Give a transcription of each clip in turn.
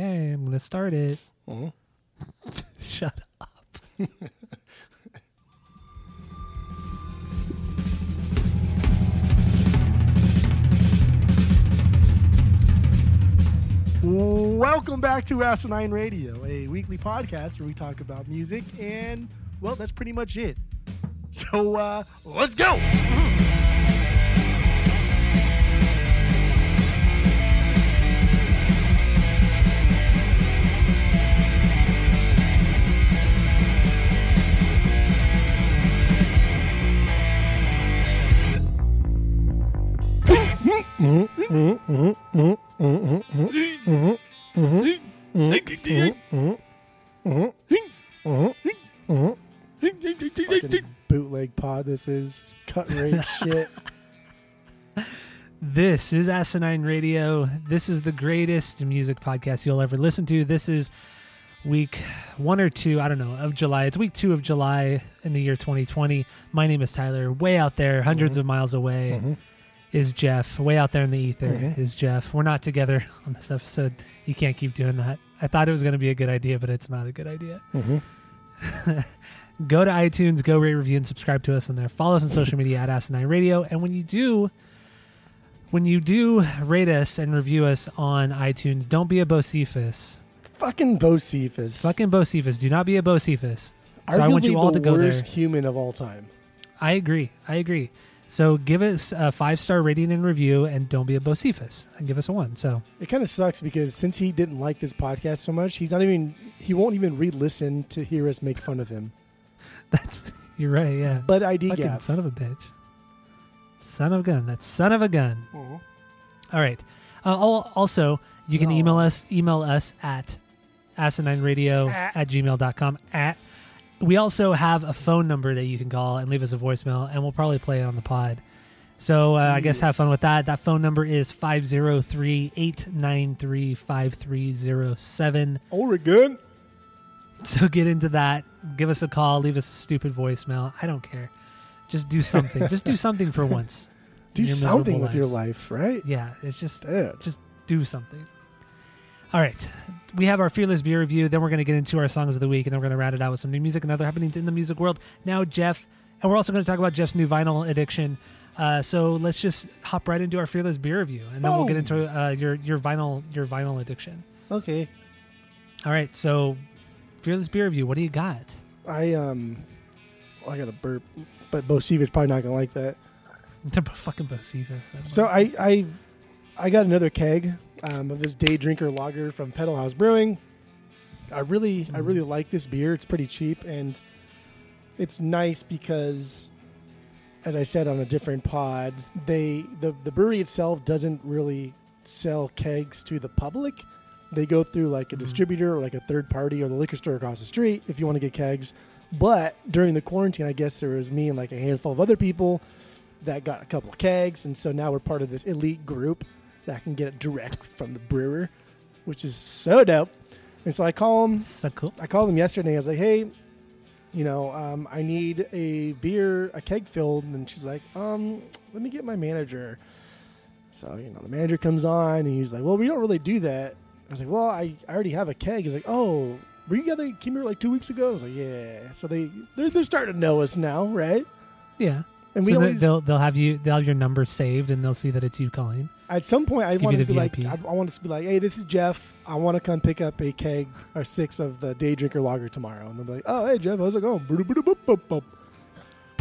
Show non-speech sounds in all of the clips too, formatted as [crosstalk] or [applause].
Okay, I'm gonna start it. Mhm. [laughs] Shut up. Welcome back to Asinine Radio, a weekly podcast where we talk about music, and well, that's pretty much it. So uh, let's go. [laughs] bootleg pod. This is cut rate [laughs] shit. This is Asinine Radio. This is the greatest music podcast you'll ever listen to. This is week one or two, I don't know, of July. It's week two of July in the year 2020. My name is Tyler. Way out there, 100s of miles away, Mhm. is Jeff. Way out there in the ether Mhm. is Jeff. We're not together [laughs] on this episode. You can't keep doing that. I thought it was going to be a good idea, but it's not a good idea. [laughs] Go to iTunes, go rate, review, and subscribe to us on there. Follow us on social media at Asinine Radio. And when you do, when you do rate us and review us on iTunes, don't be a Bocephus. Fucking Bocephus. Fucking Bocephus. Do not be a Bocephus. So I want you all to go worst there. human of all time. I agree. I agree. So give us a five star rating and review, and don't be a Bocephus, and give us a one. So It kind of sucks because since he didn't like this podcast so much, he's not even he won't even re-listen to hear us make fun of him. [laughs] that's you're right. Yeah. But ID Fucking gap. son of a bitch. Son of a gun. That's son of a gun. Mhm. All right. Uh, al- also, you can No. email us email us at asinineradio At. at gmail.com. At. We also have a phone number that you can call and leave us a voicemail, and we'll probably play it on the pod. So uh, I guess have fun with that. That phone number is 503 893 5307. Oregon. [laughs] So get into that. Give us a call. Leave us a stupid voicemail. I don't care. Just do something. just do something for [laughs] once. Do something with your life, right? Yeah, it's just Dude. just do something. All right. We have our Fearless Beer review. Then we're going to get into our songs of the week, and then we're going to round it out with some new music and other happenings in the music world. Now, Jeff, and we're also going to talk about Jeff's new vinyl addiction. Uh, so let's just hop right into our Fearless Beer review, and then we'll get into uh, your your vinyl your vinyl addiction. Okay. All right. So Fearless Beer review. What do you got? I um oh, I got a burp, but Bocephus probably not gonna like that. [laughs] fucking Bocephus. So. I I I got another keg um, of this Day Drinker Lager from Pedal Haus Brewing. I really I Mhm. really like this beer. It's pretty cheap and it's nice because as I said on a different pod, they the the brewery itself doesn't really sell kegs to the public. They go through like a Mhm. distributor or like a third party or the liquor store across the street if you want to get kegs. But during the quarantine, I guess there was me and like a handful of other people that got a couple of kegs, and so now we're part of this elite group that can get it direct [laughs] from the brewer, which is so dope. And so I call them. so cool. I called them yesterday. I was like, "Hey, you know, um, I need a beer, a keg filled," and she's like, "Um, let me get my manager." So you know, the manager comes on, and he's like, "Well, we don't really do that." I was like, "Well, I, I already have a keg." He's like, "Oh, were you guys that came here like two weeks ago?" I was like, "Yeah." So they they're, they're starting to know us now, right? Yeah. And so we always they'll they'll have you they'll have your number saved, and they'll see that it's you calling. At some point, I want to be like, I, I want to be like, hey, this is Jeff. I want to come pick up a keg or six of the Day Drinker Lager tomorrow, and they'll be like, oh, hey, Jeff, how's it going?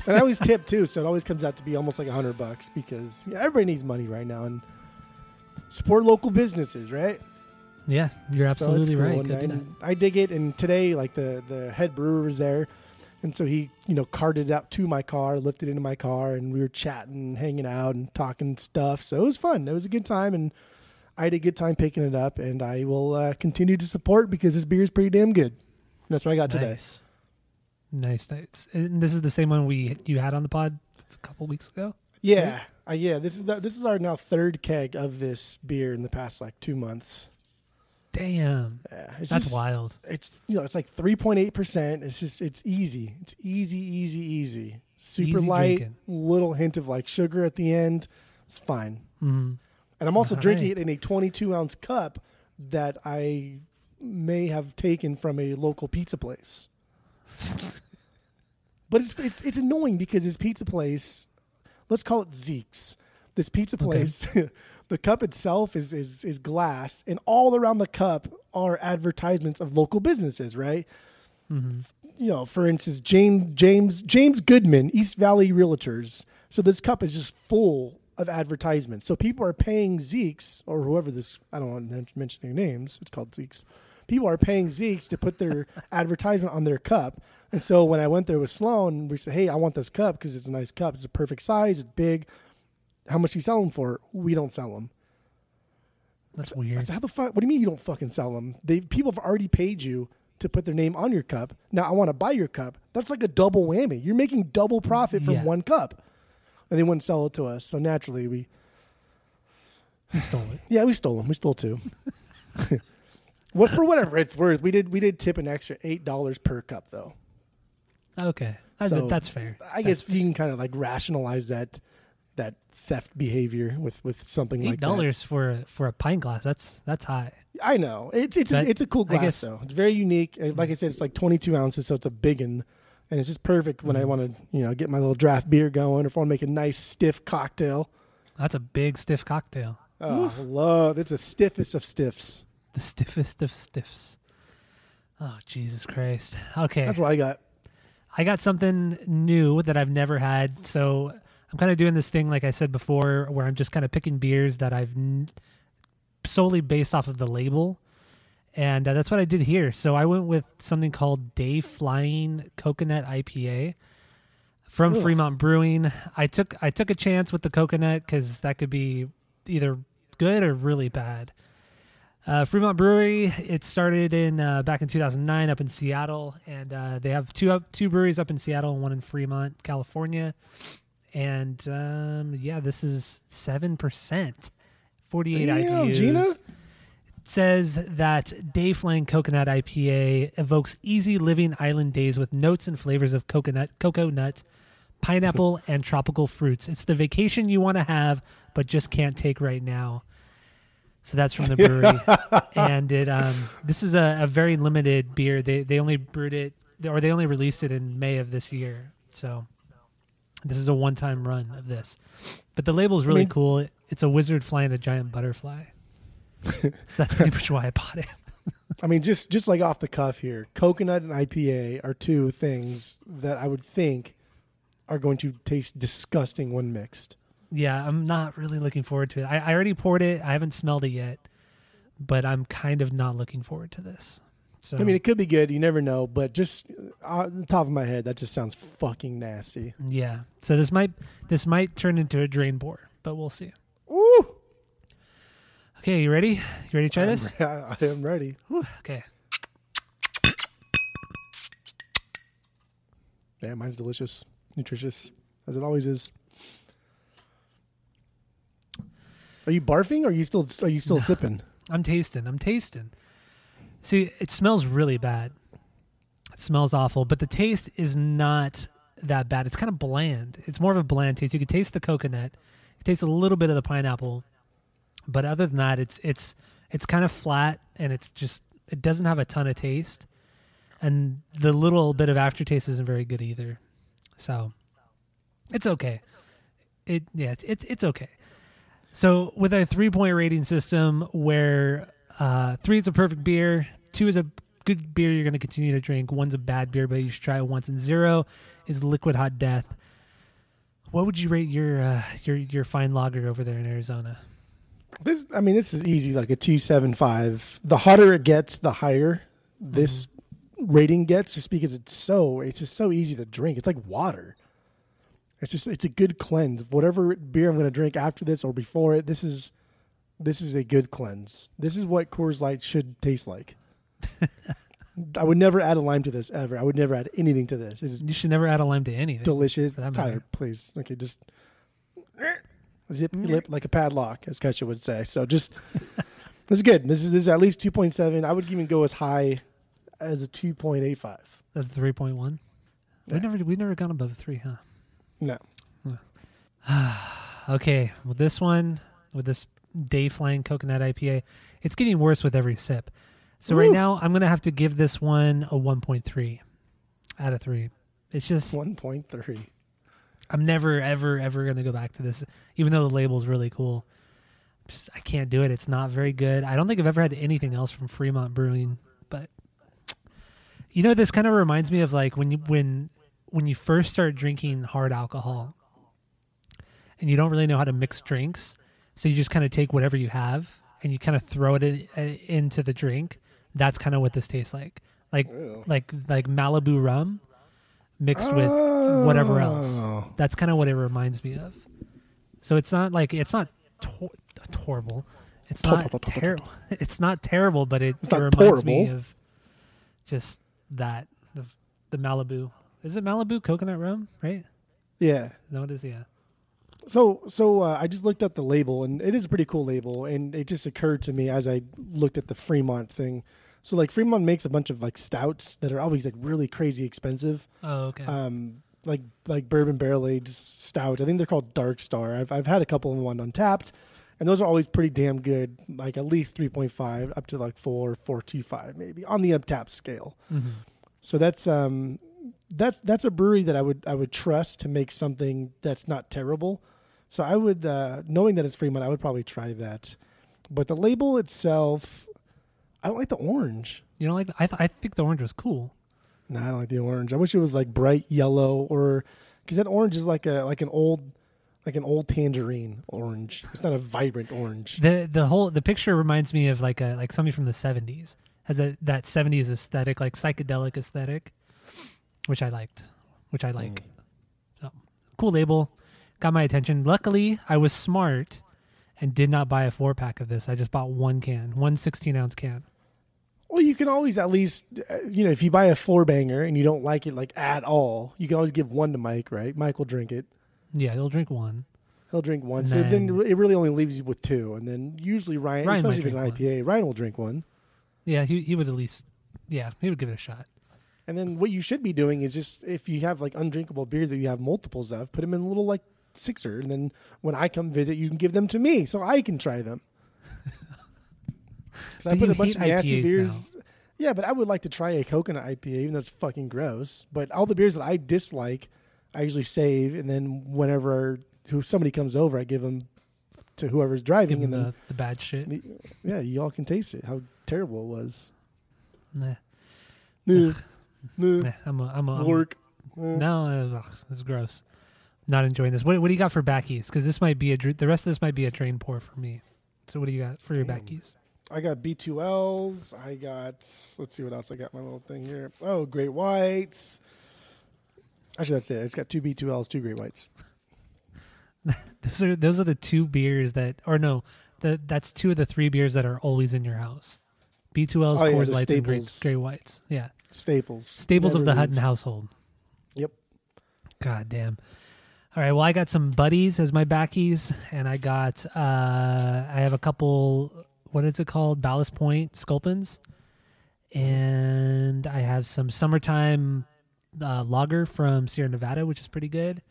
And I always tip too, so it always comes out to be almost like a hundred bucks because yeah, everybody needs money right now and support local businesses, right? Yeah, you're So absolutely cool, right. and I, and I dig it. And today, like the the head brewer was there, and so he you know carted it out to my car, lifted it into my car, and we were chatting, hanging out, and talking stuff. So it was fun. It was a good time, and I had a good time picking it up. And I will uh, continue to support because this beer is pretty damn good. That's what I got today. Nice. Nice, nice. And this is the same one we you had on the pod a couple weeks ago. Yeah, uh, yeah. This is the, this is our now third keg of this beer in the past like two months. Damn, Yeah, that's just- wild. It's you know it's like three point eight percent. It's just it's easy. It's easy, easy, easy. Super Easy light. drinking. Little hint of like sugar at the end. It's fine. hmm And I'm also All drinking right. it in a 22 ounce cup that I may have taken from a local pizza place. [laughs] but it's, it's it's annoying because this pizza place, let's call it Zeke's. This pizza Okay. [laughs] the cup itself is, is is glass, and all around the cup are advertisements of local businesses. Right? hmm You know, for instance, James James James Goodman, East Valley Realtors. So this cup is just full of advertisements. So people are paying Zeeks or whoever this. I don't want to mention their names. It's called Zeeks. People are paying Zeeks to put their [laughs] advertisement on their cup. And so when I went there with Sloan, we said, "Hey, I want this cup because it's a nice cup. It's a perfect size. It's big. How much do you sell them for? We don't sell them. That's I weird. said, How the fuck? What do you mean you don't fucking sell them? They people have already paid you to put their name on your cup. Now I want to buy your cup. That's like a double whammy. You're making double profit from Yeah. one cup, and they wouldn't sell it to us. So naturally, we We stole it. yeah we stole them. We stole two. [laughs] what for whatever it's worth. We did we did tip an extra eight dollars per cup though. Okay, So, that's fair. I guess you can kind of like rationalize that that theft behavior with with something Eight like that. dollars for a, for a pint glass. That's that's high. I know it's it's That- a, it's a cool glass guess- though. It's very unique. Like I said, it's like 22 ounces, so it's a big one, and it's just perfect when I Mm-hmm. want to you know get my little draft beer going, or if I want to make a nice stiff cocktail. That's a big stiff cocktail. Oh, love it's the stiffest of stiffs. The stiffest of stiffs. Oh Jesus Christ. Okay. That's what I got. I got something new that I've never had. So I'm kind of doing this thing, like I said before, where I'm just kind of picking beers that I've n- solely based off of the label. And uh, that's what I did here. So I went with something called Day Flying Coconut IPA from Ugh. Fremont Brewing. I took I took a chance with the coconut because that could be either good or really bad. Uh, Fremont Brewery. It started in uh, back in 2009 up in Seattle, and uh, they have two up two breweries up in Seattle and one in Fremont, California. And um, yeah, this is seven percent, 48 Damn, IBUs. Gina. It says that Day Flying Coconut IPA evokes easy living island days with notes and flavors of coconut, cocoa nut, [laughs] pineapple, and tropical fruits. It's the vacation you want to have, but just can't take right now. So that's from the [laughs] brewery, and it um, this is a, a very limited beer. They they only brewed it or they only released it in May of this year. So this is a one time run of this, but the label is really mean- cool. It's a wizard flying a giant butterfly. so that's pretty much why I bought it. [laughs] I mean, just just like off the cuff here, coconut and IPA are two things that I would think are going to taste disgusting when mixed. Yeah, I'm not really looking forward to it. I, I already poured it. I haven't smelled it yet, but I'm kind of not looking forward to this. So I mean, it could be good. You never know, but just uh, on the top of my head, that just sounds fucking nasty. yeah. So this might this might turn into a drain pour, but we'll see. Woo! Okay, you ready? You ready to try this? [laughs] I am ready. Whew, okay. Yeah, mine's delicious, nutritious, as it always is. Are you barfing? Or are you still? Are you still [laughs] sipping? I'm tasting. I'm tasting. See, it smells really bad. It smells awful, but the taste is not that bad. It's kind of bland. It's more of a bland taste. You can taste the coconut. It tastes a little bit of the pineapple, but other than that, it's it's it's kind of flat and it's just it doesn't have a ton of taste, and the little bit of aftertaste isn't very good either. So, it's okay. It yeah, it's it's okay. So with our three point rating system, where uh, three is a perfect beer, two is a good beer you're going to continue to drink, one's a bad beer but you should try it once, and zero is liquid hot death. What would you rate your uh, your your fine lager over there in Arizona? This, I mean, this is easy, like a two seven five. The hotter it gets, the higher this rating gets, just because it's so it's just so easy to drink. It's like water. It's just it's a good cleanse. Whatever beer I'm going to drink after this or before it, this is this is a good cleanse. This is what Coors Light should taste like. I would never add a lime to this ever. I would never add anything to this. It's You should never add a lime to anything. delicious. Tyler, matter. please. Okay, just [laughs] zip your lip like a padlock, as Kesha would say. So just [laughs] this is good. This is this is at least two point seven. I would even go as high as a two point eight five. That's three point one. Yeah. We never we never gone above three, huh? No. [sighs] Okay, with this one, with this day flying coconut IPA. It's getting worse with every sip. So right now I'm gonna have to give this one a 1.3 out of three. It's just One point three. I'm never ever ever gonna go back to this, even though the label's really cool. Just I can't do it. It's not very good. I don't think I've ever had anything else from Fremont Brewing, but you know, this kind of reminds me of like when you when when you first start drinking hard alcohol, and you don't really know how to mix drinks, so you just kind of take whatever you have and you kind of throw it in, uh, into the drink. That's kind of what this tastes like, like Ew. like like Malibu rum mixed with whatever else. Oh. That's kind of what it reminds me of. So it's not like it's not tor- horrible. It's not terrible. [laughs] It's not terrible, but it, it reminds me of just that of the Malibu. Is it Malibu coconut rum? Right? Yeah. No, it is. Yeah. So so uh, I just looked at the label and it is a pretty cool label and it just occurred to me as I looked at the Fremont thing. So like Fremont makes a bunch of like stouts that are always like really crazy expensive. Oh, okay. Um like like bourbon barrel aged stout. I think they're called Dark Star. I've I've had a couple of one Untappd and those are always pretty damn good. Like at least 3.5 up to like 4 425 maybe on the Untappd scale. Mhm. So that's um that's that's a brewery that I would I would trust to make something that's not terrible. So I would uh knowing that it's Fremont, I would probably try that. But the label itself, I don't like the orange. You know, like I th- I think the orange was cool. No, I don't like the orange. I wish it was like bright yellow or because that orange is like a like an old like an old tangerine orange. It's not a vibrant orange. the The whole the picture reminds me of like a like somebody from the seventies. Has that that seventies aesthetic, like psychedelic aesthetic, which I liked, which I like. So, cool label, got my attention. Luckily, I was smart and did not buy a four pack of this. I just bought one can, one 16 ounce can. Well, you can always at least, uh, you know, if you buy a four banger and you don't like it like at all, you can always give one to Mike, right? Mike will drink it. Yeah, he'll drink one. He'll drink one. And so then then- it really only leaves you with two. And then usually Ryan, Ryan especially if it's an IPA, Ryan will drink one. Yeah, he he would at least, yeah, he would give it a shot. And then what you should be doing is just if you have like undrinkable beer that you have multiples of, put them in a little like sixer. And then when I come visit, you can give them to me so I can try them. [laughs] Because I put a bunch of nasty IPAs beers. Yeah, but I would like to try a coconut IPA, even though it's fucking gross. But all the beers that I dislike, I usually save, and then whenever who somebody comes over, I give them to whoever's driving, and the, the bad shit. then yeah, you all can taste it. How terrible it was. Nah, Nah, I'm a, I'm a, I'm- work. No, ugh, this is gross. Not enjoying this. What, what do you got for backies? Because this might be a dr- the rest of this might be a train pour for me. So what do you got for your Damn. backies? I got B2Ls. I got, let's see what else I got. My little thing here. Oh, Great Whites. Actually, that's it. It's got two B2Ls, two Great Whites. [laughs] Those are those are the two beers that, or no, the that's two of the three beers that are always in your house. B2Ls, Oh, Coors the Lights, and Great. Great Whites. Yeah, Staples. staples of the Hutton household. Yep. God damn. All right. Well, I got some buddies as my backies, and I got uh I have a couple. What is it called? Ballast Point Sculpins, and I have some summertime uh, lager from Sierra Nevada, which is pretty good.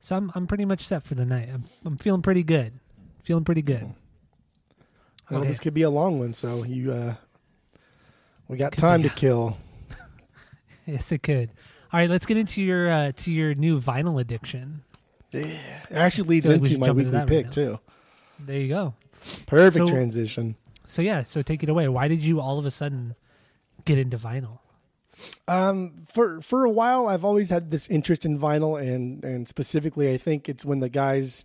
So I'm I'm pretty much set for the night. I'm I'm feeling pretty good. Feeling pretty good. Well, Okay. this could be a long one, so you, uh, we got time be. to kill. Yes, it could. All right, let's get into your uh, to your new vinyl addiction. Yeah, it actually leads like into my jump into weekly right pick, too. There you go. Perfect So- transition. So yeah, so take it away. Why did you all of a sudden get into vinyl? Um, for for a while, I've always had this interest in vinyl, and and specifically, I think it's when the guys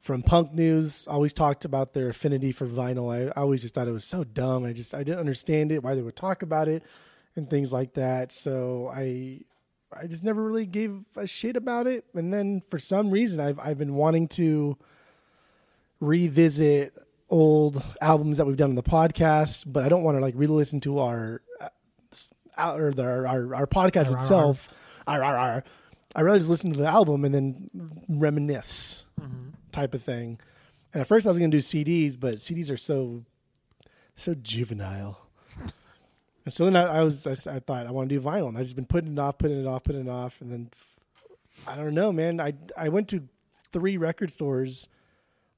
from Punk News always talked about their affinity for vinyl. I, I always just thought it was so dumb. I just I didn't understand it, why they would talk about it, and things like that. So I I just never really gave a shit about it. And then for some reason, I've I've been wanting to revisit old albums that we've done on the podcast, but I don't want to like re-listen to our uh, s- our our, our, our podcast itself. Ar, ar, ar. I rather just listen to the album and then reminisce type of thing. And at first I was going to do CDs, but CDs are so so juvenile. And so then I, I was I thought I want to do vinyl, and I just been putting it off, putting it off, putting it off, and then I don't know, man. I I went to three record stores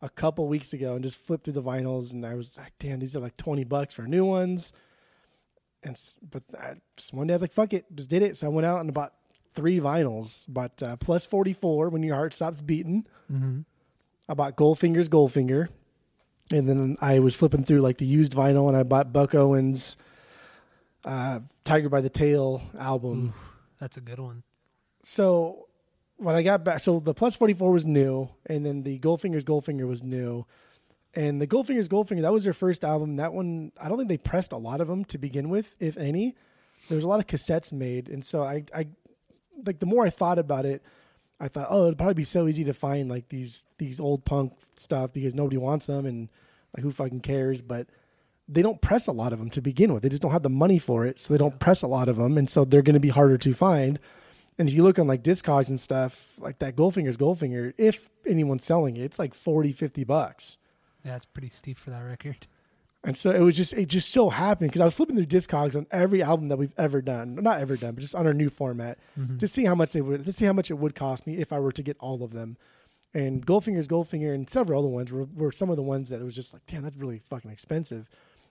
a couple weeks ago and just flipped through the vinyls, and I was like, damn, these are like twenty bucks for new ones. And but I, just one day I was like, fuck it, just did it. So I went out and bought three vinyls. but uh, Plus Forty Four when your heart stops beating. hmm I bought Goldfinger's Goldfinger, and then I was flipping through like the used vinyl, and I bought Buck Owens' uh, "Tiger by the Tail" album. That's a good one. So when I got back, so the Plus Forty Four was new, and then the Goldfinger's Goldfinger was new, and the Goldfinger's Goldfinger that was their first album. That one, I don't think they pressed a lot of them to begin with, if any. There was a lot of cassettes made, and so I, I like the more I thought about it, I thought, oh, it'd probably be so easy to find like these these old punk stuff because nobody wants them, and like who fucking cares? But they don't press a lot of them to begin with. They just don't have the money for it, so they don't press a lot of them, and so they're going to be harder to find. And if you look on like Discogs and stuff, like that Goldfinger's Goldfinger, if anyone's selling it, it's like 40, 50 bucks. Yeah, it's pretty steep for that record. And so it was just it just so happened because I was flipping through Discogs on every album that we've ever done, not ever done, but just on our new format, Mhm. to see how much they would to see how much it would cost me if I were to get all of them. And Goldfinger's Goldfinger and several other ones were, were some of the ones that it was just like, damn, that's really fucking expensive.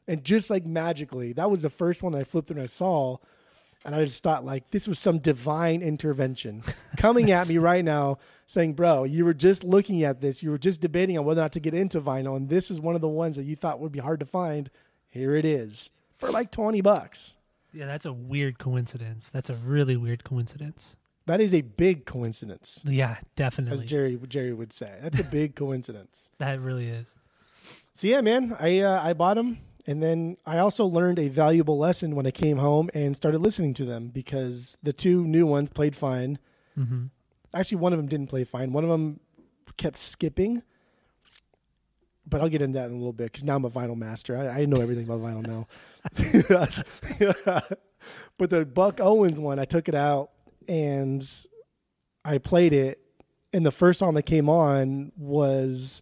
And just like magically, that was the first one that I flipped through and I saw, and I just thought like this was some divine intervention [laughs] coming at me right now, saying, "Bro, you were just looking at this, you were just debating on whether or not to get into vinyl, and this is one of the ones that you thought would be hard to find. Here it is for like twenty bucks. Yeah, that's a weird coincidence. That's a really weird coincidence. That is a big coincidence, Yeah, definitely. as. Jerry Jerry would say. That's a big [laughs] coincidence. that really is. So yeah, man, I uh, I bought them, and then I also learned a valuable lesson when I came home and started listening to them because the two new ones played fine. hmm Actually, one of them didn't play fine. One of them kept skipping, but I'll get into that in a little bit because now I'm a vinyl master. I, I know everything about vinyl now. [laughs] but the Buck Owens one, I took it out and I played it, and the first song that came on was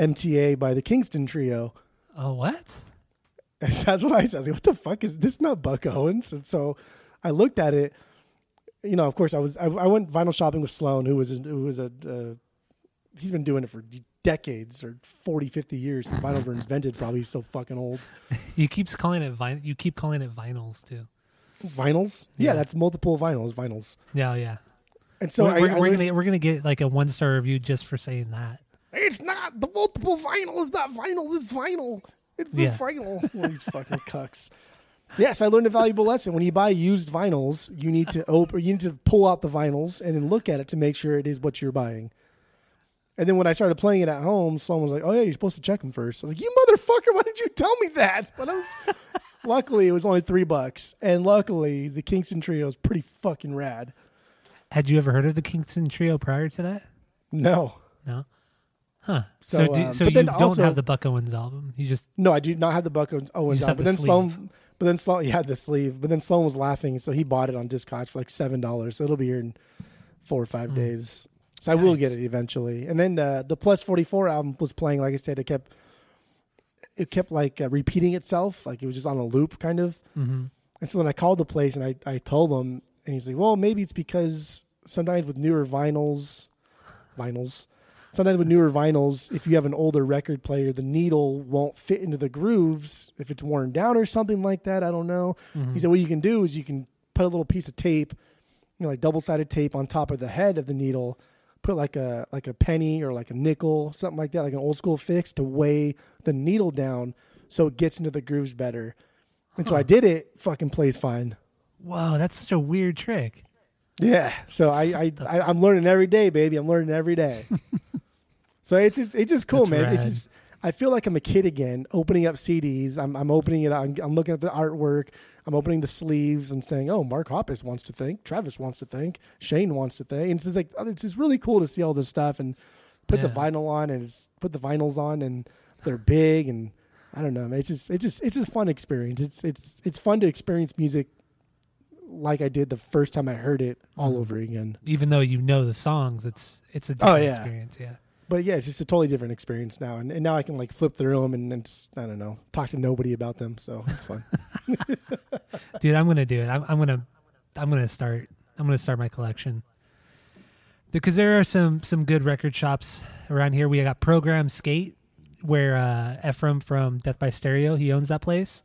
MTA by the Kingston Trio. Oh, what? [laughs] That's what I said. I was like, what the fuck is this? Not Buck Owens. And so I looked at it. You know, of course, I was I, I went vinyl shopping with Sloan, who was a, who was a uh, he's been doing it for decades or 40, 50 years since vinyls were invented. Probably he's so fucking old. [laughs] You keeps calling it vin- You keep calling it vinyls too. Vinyls, yeah, Yeah. that's multiple vinyls, vinyls. Yeah, yeah. And so we're, I, we're, I we're gonna we're gonna get like a one star review just for saying that. It's not the multiple vinyl. It's not vinyl. It's vinyl. It's Yeah. vinyl. These fucking cucks. Yes, I learned a valuable lesson. When you buy used vinyls, you need to open, you need to pull out the vinyls and then look at it to make sure it is what you're buying. And then when I started playing it at home, someone was like, "Oh yeah, you're supposed to check them first. I was like, "You motherfucker! Why didn't you tell me that?" But I was, [laughs] luckily, it was only three bucks, and luckily, the Kingston Trio is pretty fucking rad. Had you ever heard of the Kingston Trio prior to that? No, No. Huh. So, So, do, um, so you don't have the Buck Owens album. You just No, I do not have the Buck Owens album. But the then sleeve. Sloan, but then Sloan, he had the sleeve. But then Sloan was laughing, so he bought it on Discogs for like seven dollars. So it'll be here in four or five Hmm. days. So I will get it eventually. And then uh, the Plus Forty Four album was playing. Like I said, it kept it kept like uh, repeating itself, like it was just on a loop, kind of. hmm And so then I called the place and I, I told them, and he's like, well, maybe it's because sometimes with newer vinyls, vinyls, sometimes with newer vinyls, if you have an older record player, the needle won't fit into the grooves if it's worn down or something like that. I don't know. hmm He said, what you can do is you can put a little piece of tape, you know, like double sided tape on top of the head of the needle. Put like a like a penny or like a nickel, something like that, like an old school fix to weigh the needle down so it gets into the grooves better. And so I did it. Fucking plays fine. Whoa, that's such a weird trick. Yeah. So I, I, I I'm learning every day, baby. I'm learning every day. [laughs] so it's just it's just cool, That's man. It's just I feel like I'm a kid again, opening up CDs. I'm I'm opening it. I'm, I'm looking at the artwork. I'm opening the sleeves. I'm saying, oh, Mark Hoppus wants to think. Travis wants to think. Shane wants to think. And it's just like it's just really cool to see all this stuff and put the vinyl on and put the vinyls on and they're big and I don't know. Man, it's just it's just it's just a fun experience. It's it's it's fun to experience music like I did the first time I heard it all Mhm. over again. Even though you know the songs, it's it's a Oh, different yeah. experience. Yeah. But yeah, it's just a totally different experience now, and, and now I can like flip through them and, and just I don't know talk to nobody about them, so it's fun. [laughs] Dude, I'm gonna do it. I'm, I'm gonna I'm gonna start I'm gonna start my collection. because there are some some good record shops around here. We got Program Skate, where uh, Efrem from Death by Stereo he owns that place,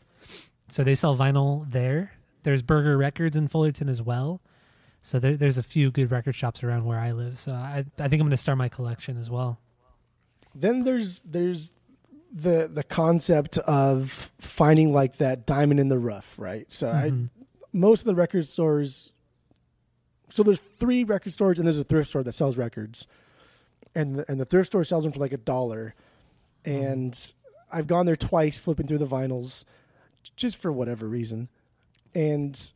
so they sell vinyl there. There's Burger Records in Fullerton as well, so there, there's a few good record shops around where I live. So I I think I'm going to start my collection as well. Then there's there's the the concept of finding like that diamond in the rough, right? So Mhm. I most of the record stores so there's three record stores and there's a thrift store that sells records. And the, and the thrift store sells them for like a dollar. And I've gone there twice flipping through the vinyls just for whatever reason. And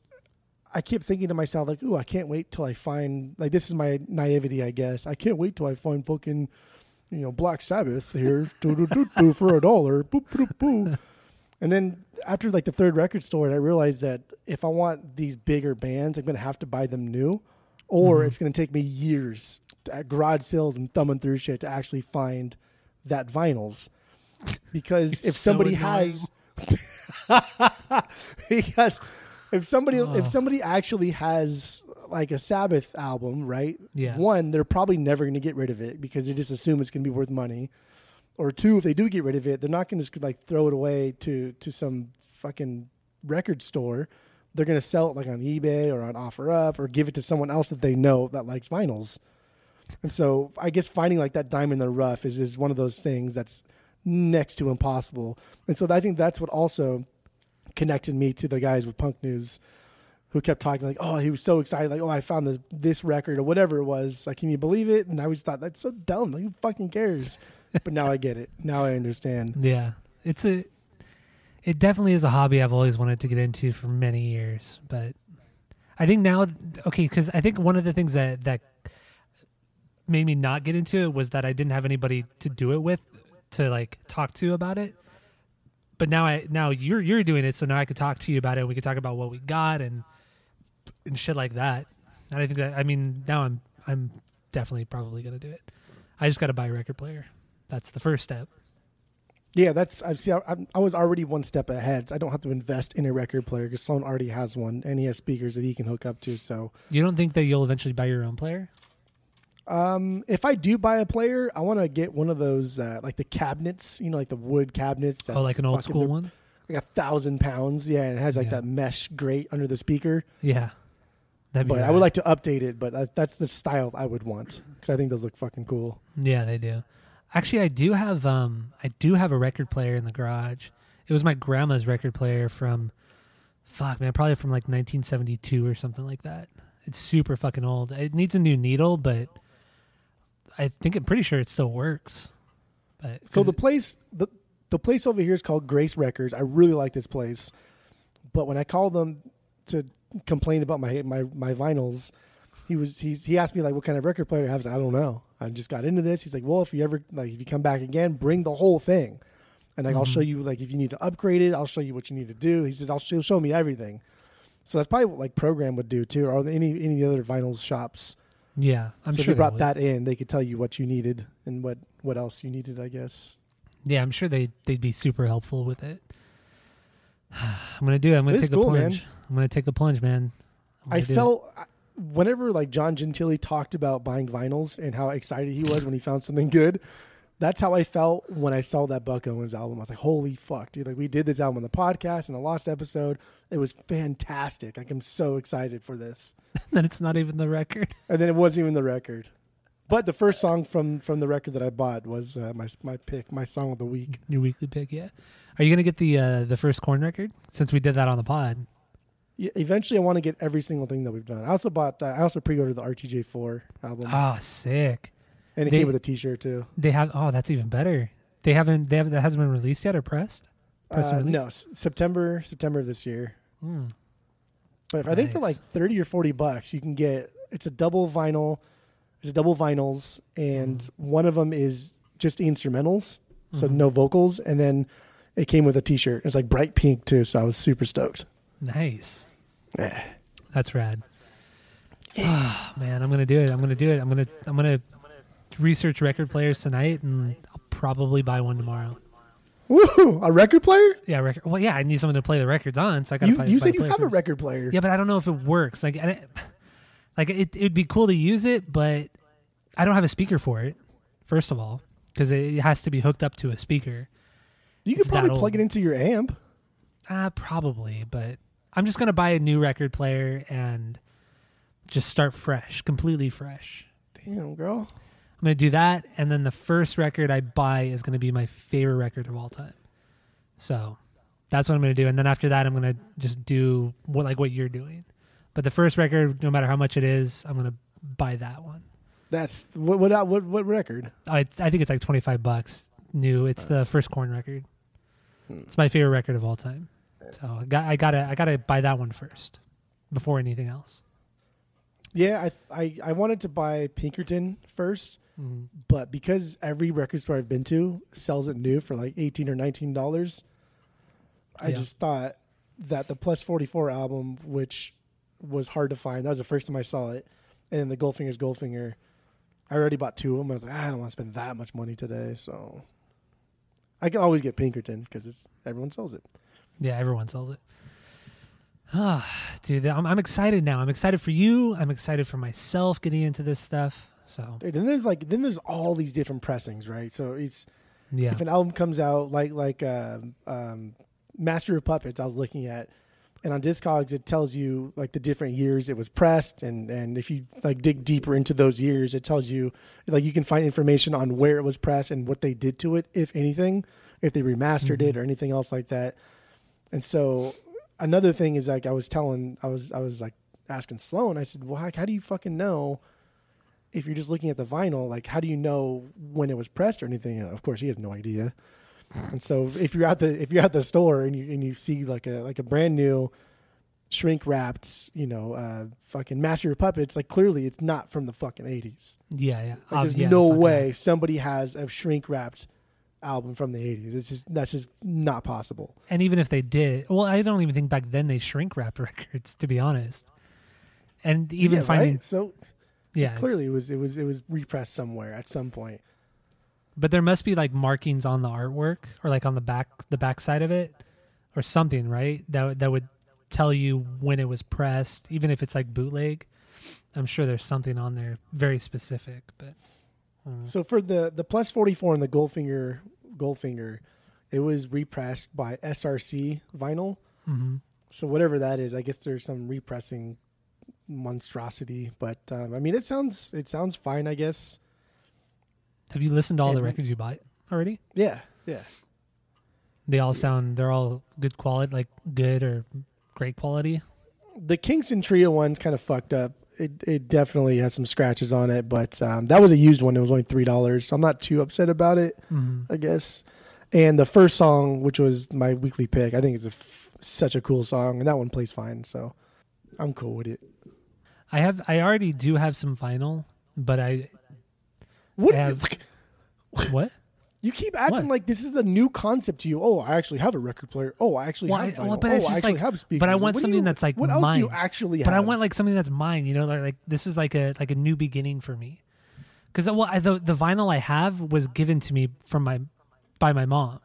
I kept thinking to myself like, "Ooh, I can't wait till I find like this is my naivety, I guess. I can't wait till I find fucking you know, Black Sabbath here, [laughs] for a dollar, boop boop boo. And then after like the third record store, I realized that if I want these bigger bands, I'm gonna have to buy them new, or Mhm. it's gonna take me years at garage sales and thumbing through shit to actually find that vinyls. [laughs] Because if So somebody annoying. has, [laughs] because if somebody Oh. if somebody actually has like a Sabbath album, right? Yeah. One, they're probably never going to get rid of it because they just assume it's going to be worth money. Or two, if they do get rid of it, they're not going to just like throw it away to to some fucking record store. They're going to sell it like on eBay or on OfferUp or give it to someone else that they know that likes vinyls. And so I guess finding like that diamond in the rough is, is one of those things that's next to impossible. And so I think that's what also connected me to the guys with Punk News who kept talking like, oh, he was so excited, like, oh, I found the, this record or whatever it was. Like, can you believe it? And I always thought that's so dumb. Like, who fucking cares? but now I get it. Now I understand. [laughs] Yeah, it's a. It definitely is a hobby I've always wanted to get into for many years, but I think now, okay, because I think one of the things that that made me not get into it was that I didn't have anybody to do it with, to like talk to about it. But now I now you're you're doing it, so now I could talk to you about it. We could talk about what we got and and shit like that. And I think that I mean now I'm I'm definitely probably gonna do it. I just got to buy a record player. That's the first step. Yeah, that's I see. I, I was already one step ahead. I don't have to invest in a record player because someone already has one, and he has speakers that he can hook up to. So, You don't think that you'll eventually buy your own player? Um, if I do buy a player, I want to get one of those uh, like the cabinets, you know, like the wood cabinets. oh, like an old school they're one? like a thousand pounds. Yeah, and it has like Yeah. that mesh grate under the speaker. Yeah. That'd be But I would like to update it. But that, that's the style I would want because I think those look fucking cool. Yeah, they do. Actually, I do have um I do have a record player in the garage. It was my grandma's record player from fuck man, probably from like 1972 or something like that. It's super fucking old. It needs a new needle, but I think I'm pretty sure it still works. But So the place the the place over here is called Grace Records. I really like this place, but when I called them to complain about my my my vinyls, he was he's he asked me like what kind of record player I have. I, said, I don't know. I just got into this. He's like, well, if you ever like if you come back again, bring the whole thing, and like I'll Mhm. show you like if you need to upgrade it, I'll show you what you need to do. He said I'll show, show me everything. So that's probably what like Program would do too, or any any other vinyl shops. Yeah, I'm so sure if you they brought that in, they could tell you what you needed and what what else you needed. I guess. Yeah, I'm sure they they'd be super helpful with it. [sighs] I'm gonna do it. I'm gonna It take the cool, man. plunge. I'm gonna take the plunge, man. I gonna do it. felt I- whenever like John Gentile talked about buying vinyls and how excited he was when he found something good. That's how I felt when I saw that Buck Owens album. I was like, "Holy fuck, dude! Like we did this album on the podcast in the lost episode. It was fantastic. Like I'm so excited for this." And [laughs] then it's not even the record. [laughs] And then it wasn't even the record, but the first song from from the record that I bought was uh, my my pick, my song of the week. Your weekly pick, yeah. Are you gonna get the uh, the first Korn record since we did that on the pod? Yeah, eventually, I want to get every single thing that we've done. I also bought that. I also pre-ordered the RTJ4 album, Oh, sick! And it they- came with a T-shirt too. They have. Oh, that's even better. They haven't. They haven't. That hasn't been released yet or pressed. Press Uh, no, S- September September of this year. Hmm. But I think for like thirty or forty bucks, you can get it's a double vinyl. It's a double vinyls, and Mm-hmm. one of them is just instrumentals, so Mhm. no vocals, and then it came with a T-shirt. It's like bright pink too, so I was super stoked. Nice. Eh. That's rad. Ah, [sighs] man, I'm gonna do it. I'm gonna do it. I'm gonna. I'm gonna research record players tonight, and I'll probably buy one tomorrow. Woo! A record player? Yeah, record. Well, yeah, I need someone to play the records on, so I got. You buy, you said you have a record player. Yeah, but I don't know if it works. Like, like it, it'd be cool to use it, but I don't have a speaker for it. First of all, because it has to be hooked up to a speaker. You could It's probably plug it into your amp. Uh, probably, but I'm just gonna buy a new record player and just start fresh, completely fresh. Damn, girl. I'm gonna do that, and then the first record I buy is gonna be my favorite record of all time. So that's what I'm gonna do, and then after that, I'm gonna just do what like what you're doing. But the first record, no matter how much it is, I'm gonna buy that one. That's what what what what record? Uh, it's, I think it's like 25 bucks new. It's the first Korn record. It's my favorite record of all time. So I got I gotta I gotta buy that one first before anything else. Yeah, I I I wanted to buy Pinkerton first, Mhm. but because every record store I've been to sells it new for like eighteen or nineteen dollars, I Yeah. just thought that the Plus Forty Four album, which was hard to find, that was the first time I saw it, and the Goldfinger's Goldfinger. I already bought two of them. I was like, "Ah, I don't want to spend that much money today, so I can always get Pinkerton because it's everyone sells it. Yeah, everyone sells it. Ah, [sighs] dude, I'm I'm excited now. I'm excited for you. I'm excited for myself getting into this stuff. So Dude, and there's like then there's all these different pressings, right? So it's yeah, if an album comes out like like um, um, Master of Puppets, I was looking at, and on Discogs it tells you like the different years it was pressed, and and if you like dig deeper into those years, it tells you like you can find information on where it was pressed and what they did to it, if anything, if they remastered it or anything else like that. And so another thing is like I was telling I was I was like asking Sloan, I said, well, how, how do you fucking know? If you're just looking at the vinyl, like how do you know when it was pressed or anything? And of course, he has no idea. And so if you're at the if you're at the store and you and you see like a like a brand new shrink wrapped, you know, uh, fucking Master of Puppets, like clearly it's not from the fucking eighties. yeah, yeah. Like Um, there's yeah, no way somebody has a shrink wrapped album from the eighties. It's just that's just not possible. And even if they did, well, I don't even think back then they shrink wrapped [laughs] records, to be honest. And even yeah, finding, right? so yeah, clearly it was it was it was repressed somewhere at some point. but there must be like markings on the artwork or like on the back the back side of it or something right that would- that would tell you when it was pressed even if it's like bootleg i'm sure there's something on there very specific but mm, So for the the plus forty four and the Goldfinger Goldfinger, it was repressed by SRC vinyl. mhm. So whatever that is, I guess there's some repressing monstrosity. But um, I mean, it sounds it sounds fine. I guess. have you listened to all the records you bought already Yeah, yeah. they all sound they're all good quality like good or great quality The Kingston Trio one's kind of fucked up. It it definitely has some scratches on it, but um, that was a used one. It was only three dollars, so I'm not too upset about it. mm-hmm. I guess. And the first song, which was my weekly pick, I think it's a f- such a cool song, and that one plays fine. So I'm cool with it. i have i already do have some vinyl but i What? I have- what You keep acting What? like this is a new concept to you. Oh, I actually have a record player. Oh, I actually Well, have. Vinyl. well, but oh, I actually like- have speakers. but I want What something you- that's, like, What else do you actually have? but I want like something that's mine. You know, like, like this is like a like a new beginning for me. Because uh, well, I, the the vinyl I have was given to me from my by my mom.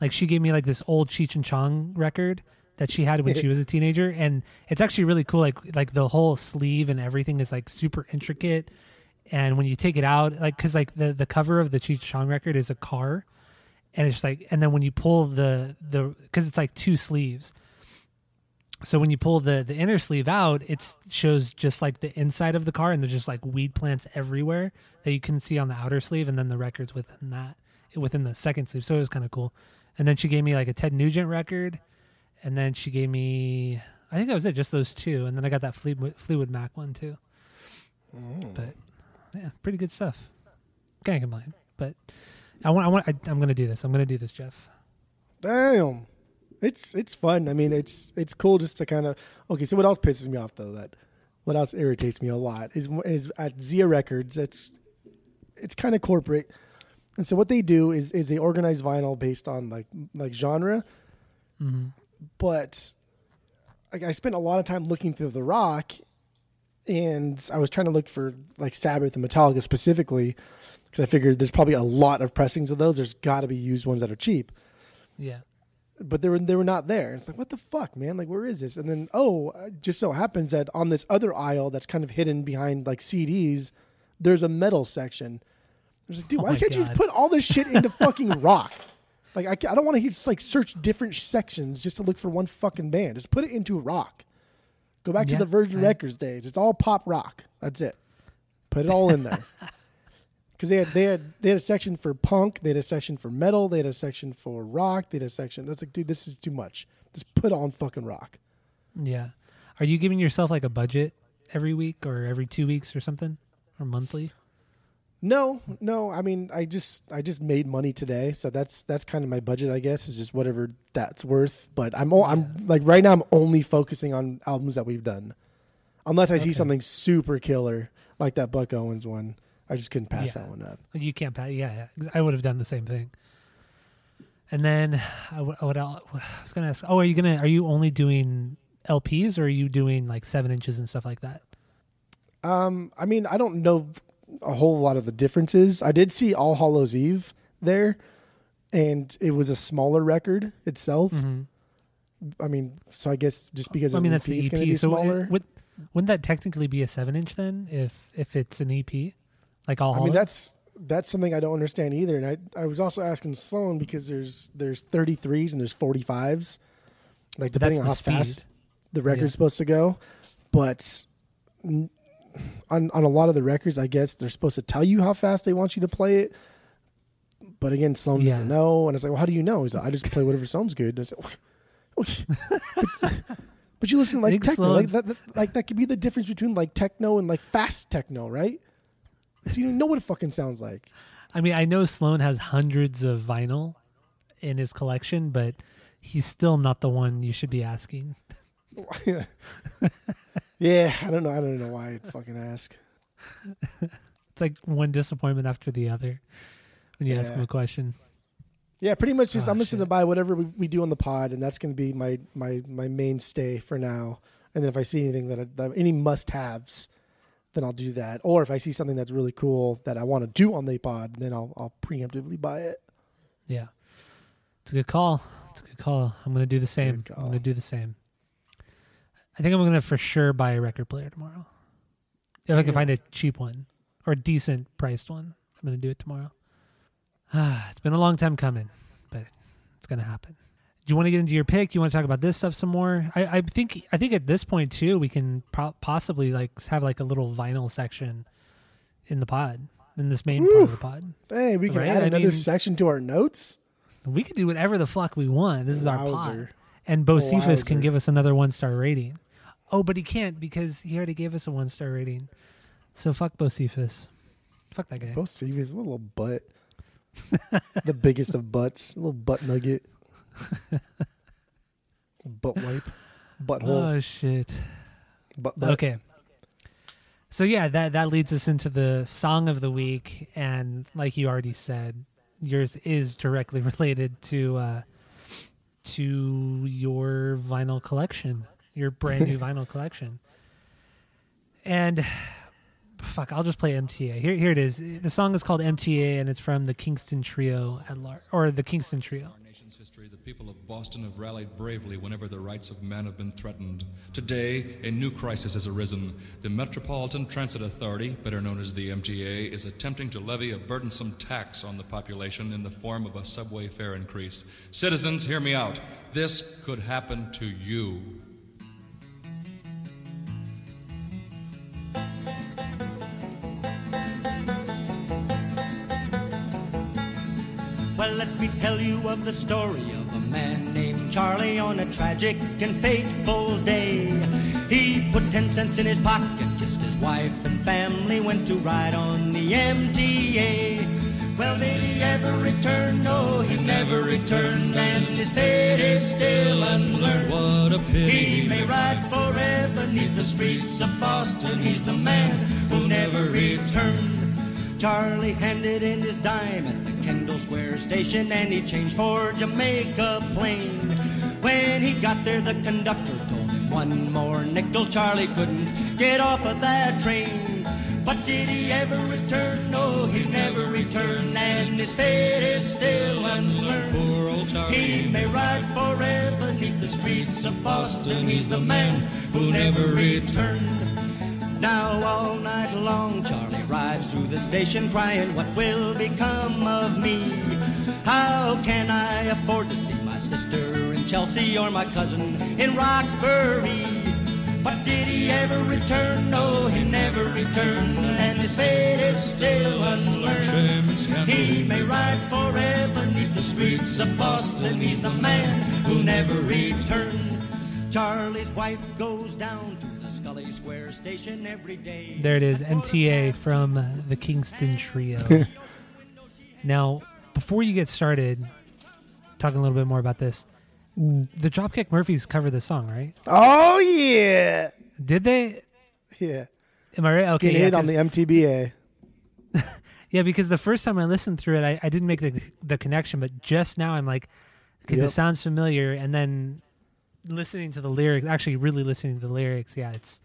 Like she gave me like this old Cheech and Chong record that she had when she was a teenager, and it's actually really cool. Like like the whole sleeve and everything is like super intricate. And when you take it out, like because like the the cover of the Cheech Chong record is a car, and it's like and then when you pull the the because it's like two sleeves. So when you pull the the inner sleeve out it shows just like the inside of the car and there's just like weed plants everywhere that you can see on the outer sleeve and then the records within that within the second sleeve. So it was kind of cool. And then she gave me like a ted nugent record and then she gave me i think that was it just those two. And then i got that fleetwood, fleetwood mac one too. Mm. But yeah pretty good stuff can't complain but i want i want I, i'm gonna do this i'm gonna do this jeff Damn, it's it's fun. I mean, it's it's cool just to kind of. Okay, so what else pisses me off though? That what else irritates me a lot is is at Zia Records. It's it's kind of corporate, and so what they do is is they organize vinyl based on like like genre, mm-hmm. but like I spent a lot of time looking through the rock, and I was trying to look for like Sabbath and Metallica specifically because I figured there's probably a lot of pressings of those. There's got to be used ones that are cheap yeah but they were they were not there. It's like what the fuck, man? Like where is this? And then oh, uh, just so happens that on this other aisle that's kind of hidden behind like CDs, there's a metal section. I was like, dude, Oh why can't you just put all this shit into fucking rock? Like, I, I don't want to just like search different sections just to look for one fucking band. Just put it into rock. Go back to the Virgin I- Records days. It's all pop rock. That's it. Put it all in there. [laughs] Because they had they had they had a section for punk, they had a section for metal, they had a section for rock, they had a section. That's like, dude, this is too much. Just put on fucking rock. Yeah. Are you giving yourself like a budget every week or every two weeks or something? Or monthly? No, no. I mean, I just I just made money today, so that's that's kind of my budget. I guess is just whatever that's worth. But I'm o- I'm like right now I'm only focusing on albums that we've done, unless I see something super killer like that Buck Owens one. I just couldn't pass Yeah. that one up. You can't pass. Yeah, yeah. I would have done the same thing. And then what else? I was gonna ask. Oh, are you gonna? Are you only doing LPs or are you doing like seven inches and stuff like that? Um, I mean, I don't know a whole lot of the differences. I did see All Hallows Eve there, and it was a smaller record itself. Mhm. I mean, so I guess just because I it's mean, an that's EP, the EP. going to be so it- smaller. would, wouldn't that technically be a seven inch then? If if it's an EP, like all. I mean, that's that's something I don't understand either. And I I was also asking Sloan because there's there's 33s and there's 45s, like depending on how speed. fast the record's Yeah. supposed to go. But n- on on a lot of the records, I guess they're supposed to tell you how fast they want you to play it. But again, Sloan Yeah. doesn't know, and it's like, well, how do you know? He's like, I just play whatever sounds good. And I said, okay. [laughs] but, but you listen like Big techno, like that, that- like that could be the difference between like techno and like fast techno, right? So you know what it fucking sounds like. I mean, I know Sloan has hundreds of vinyl in his collection, but he's still not the one you should be asking. [laughs] [laughs] yeah, I don't know. I don't know why I fucking ask. [laughs] It's like one disappointment after the other when you ask Yeah. him a question. Yeah, pretty much just Oh, I'm just gonna buy whatever we, we do on the pod, and that's gonna be my my my mainstay for now. And then if I see anything that, I, that any must haves, then I'll do that. Or if I see something that's really cool that I want to do on the pod, then I'll I'll preemptively buy it. Yeah. It's a good call. It's a good call. I'm going to do the same. I'm going to do the same. I think I'm going to for sure buy a record player tomorrow. If I can Yeah. find a cheap one or a decent priced one, I'm going to do it tomorrow. Ah, [sighs] it's been a long time coming, but it's going to happen. Do you want to get into your pick? You want to talk about this stuff some more? I, I think I think at this point too, we can pro- possibly like have like a little vinyl section in the pod, in this main part of the pod. Hey, we can Right, add I another mean- section to our notes. We could do whatever the fuck we want. This is our pod. And Bocephus can give us another one star rating. Oh, but he can't because he already gave us a one star rating. So fuck Bocephus. Fuck that guy. What a little butt. [laughs] the biggest of butts, a little butt nugget, [laughs] butt wipe, butthole, Oh shit. butt butt. Okay. So yeah, that that leads us into the song of the week, and like you already said, yours is directly [laughs] related to uh, to your vinyl collection, your brand new vinyl collection. And fuck, I'll just play MTA. Here, here it is. The song is called MTA, and it's from the Kingston Trio at large, or the Kingston Trio. history, the people of Boston have rallied bravely whenever the rights of man have been threatened. Today, a new crisis has arisen. The Metropolitan Transit Authority, better known as the MTA, is attempting to levy a burdensome tax on the population in the form of a subway fare increase. Citizens, hear me out. This could happen to you. Let me tell you of the story of a man named Charlie on a tragic and fateful day. He put ten cents in his pocket, kissed his wife and family, went to ride on the MTA. Well, did he ever return? No, he never returned, and his fate is still unlearned. What a pity. He may ride forever neath the streets of Boston. He's the man who never returned. Charlie handed in his dime Kendall Square station and he changed for Jamaica Plain. When he got there, the conductor told him one more nickel. Charlie couldn't get off of that train. But did he ever return? No, he never returned, and his fate is still unlearned. Poor old Charlie. He may ride forever neath the streets of Boston. He's the man who never returned. Now all night long Charlie rides through the station crying, What will become of me? How can I afford to see my sister in Chelsea or my cousin in Roxbury? But did he ever return? No, he never returned, and his fate is still unlearned. He may ride forever neath the streets of Boston. He's the man who never returned. Charlie's wife goes down to Scollay Square station every day. There it is, MTA from the Kingston Trio. [laughs] now, before you get started, talking a little bit more about this, the Dropkick Murphys covered this song, right? Oh yeah, Did they? yeah. Am I right? Okay, Skinhead yeah, on 'cause- the MTBA. [laughs] yeah, because the first time I listened through it, I, I didn't make the the connection, but just now I'm like, okay, Yep. this sounds familiar, and then listening to the lyrics, actually really listening to the lyrics, yeah, it's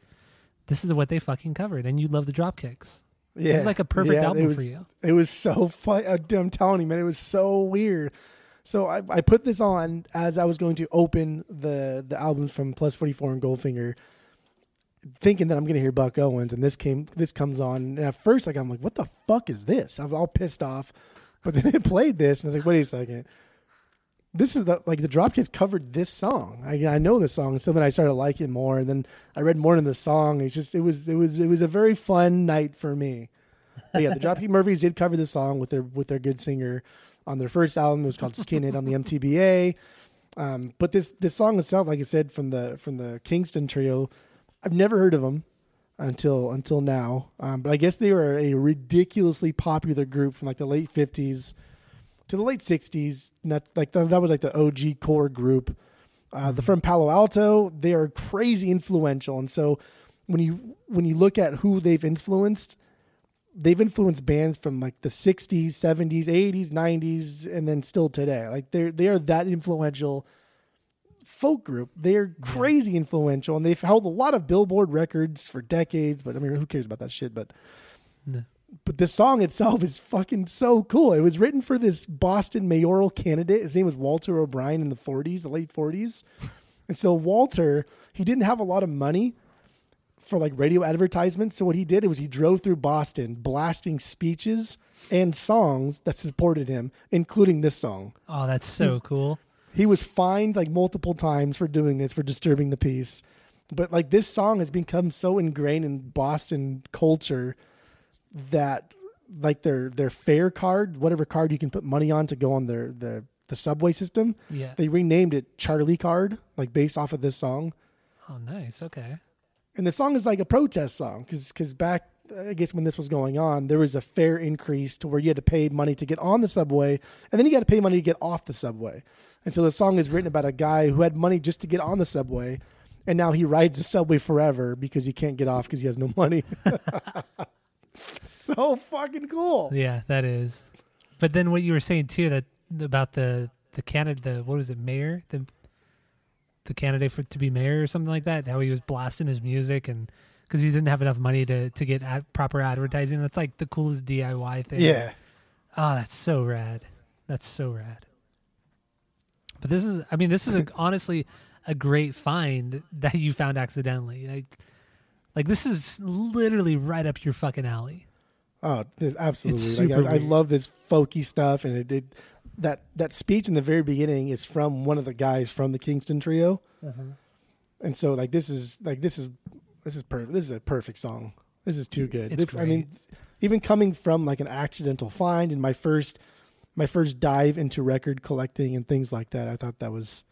this is what they fucking covered, and you love the Dropkicks. Yeah, This is like a perfect Yeah, album was, for you. It was so fun. I'm telling you, man, it was so weird. So I, I put this on as I was going to open the the albums from Plus 44 and Goldfinger, thinking that I'm going to hear Buck Owens, and this came this comes on. And at first, like I'm like, what the fuck is this? I'm all pissed off, but then [laughs] it played this, and I was like, wait a second. This is the like the Dropkicks covered this song. I, I know this song, so then I started liking more, and then I read more into the song. It's just it was it was it was a very fun night for me. But yeah, the Dropkick [laughs] Murphys did cover this song with their with their good singer on their first album. It was called Skinhead on the MTBA. Um, but this this song itself, like I said, from the from the Kingston Trio, I've never heard of them until until now. Um, but I guess they were a ridiculously popular group from like the late fifties to the late sixties. That like that, that was like the OG core group. Uh, the from Palo Alto, they are crazy influential, and so when you when you look at who they've influenced, they've influenced bands from like the 60s 70s 80s 90s and then still today like they're they are that influential folk group they're crazy influential and they've held a lot of billboard records for decades but i mean who cares about that shit but No. But the song itself is fucking so cool it was written for this boston mayoral candidate his name was walter o'brien in the 40s the late 40s and so walter he didn't have a lot of money for like radio advertisements. So what he did was he drove through Boston blasting speeches and songs that supported him, including this song. Oh, that's so cool. He was fined like multiple times for doing this, for disturbing the peace. But like this song has become so ingrained in Boston culture that like their their fare card, whatever card you can put money on to go on their the the subway system, Yeah. they renamed it Charlie Card, like based off of this song. Oh, nice. Okay. And the song is like a protest song because because back, I guess when this was going on, there was a fare increase to where you had to pay money to get on the subway, and then you got to pay money to get off the subway. And so the song is written about a guy who had money just to get on the subway, and now he rides the subway forever because he can't get off because he has no money. [laughs] [laughs] [laughs] so fucking cool. Yeah, that is. But then what you were saying too that about the the candidate, the what was it, mayor, the the candidate for to be mayor or something like that. How he was blasting his music and because he didn't have enough money to to get ad, proper advertising. That's like the coolest DIY thing. Yeah. Oh, that's so rad. That's so rad. But this is, I mean, this is a, honestly a great find that you found accidentally. Like, like this is literally right up your fucking alley. Oh, there's absolutely. Like, I, I love this folky stuff, and it, it that that speech in the very beginning is from one of the guys from the Kingston Trio, Uh-huh. and so like this is like this is this is perfect. This is a perfect song. This is too good. It's this, I mean, even coming from like an accidental find in my first my first dive into record collecting and things like that, I thought that was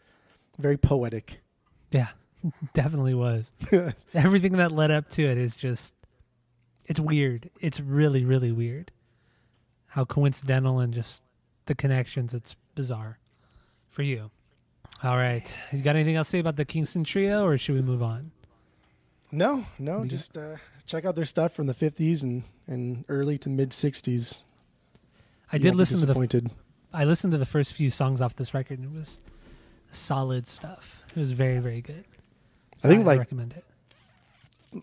very poetic. Yeah, [laughs] definitely was. [laughs] Everything that led up to it is just, it's weird. It's really, really weird. How coincidental and just the connections. It's bizarre for you. All right. You got anything else to say about the Kingston Trio or should we move on? no, no, We just uh, check out their stuff from the '50s and and early to mid '60s. I You did listen to the. I listened to the first few songs off this record and it was solid stuff. It was very, very good. I think, I like- recommend it.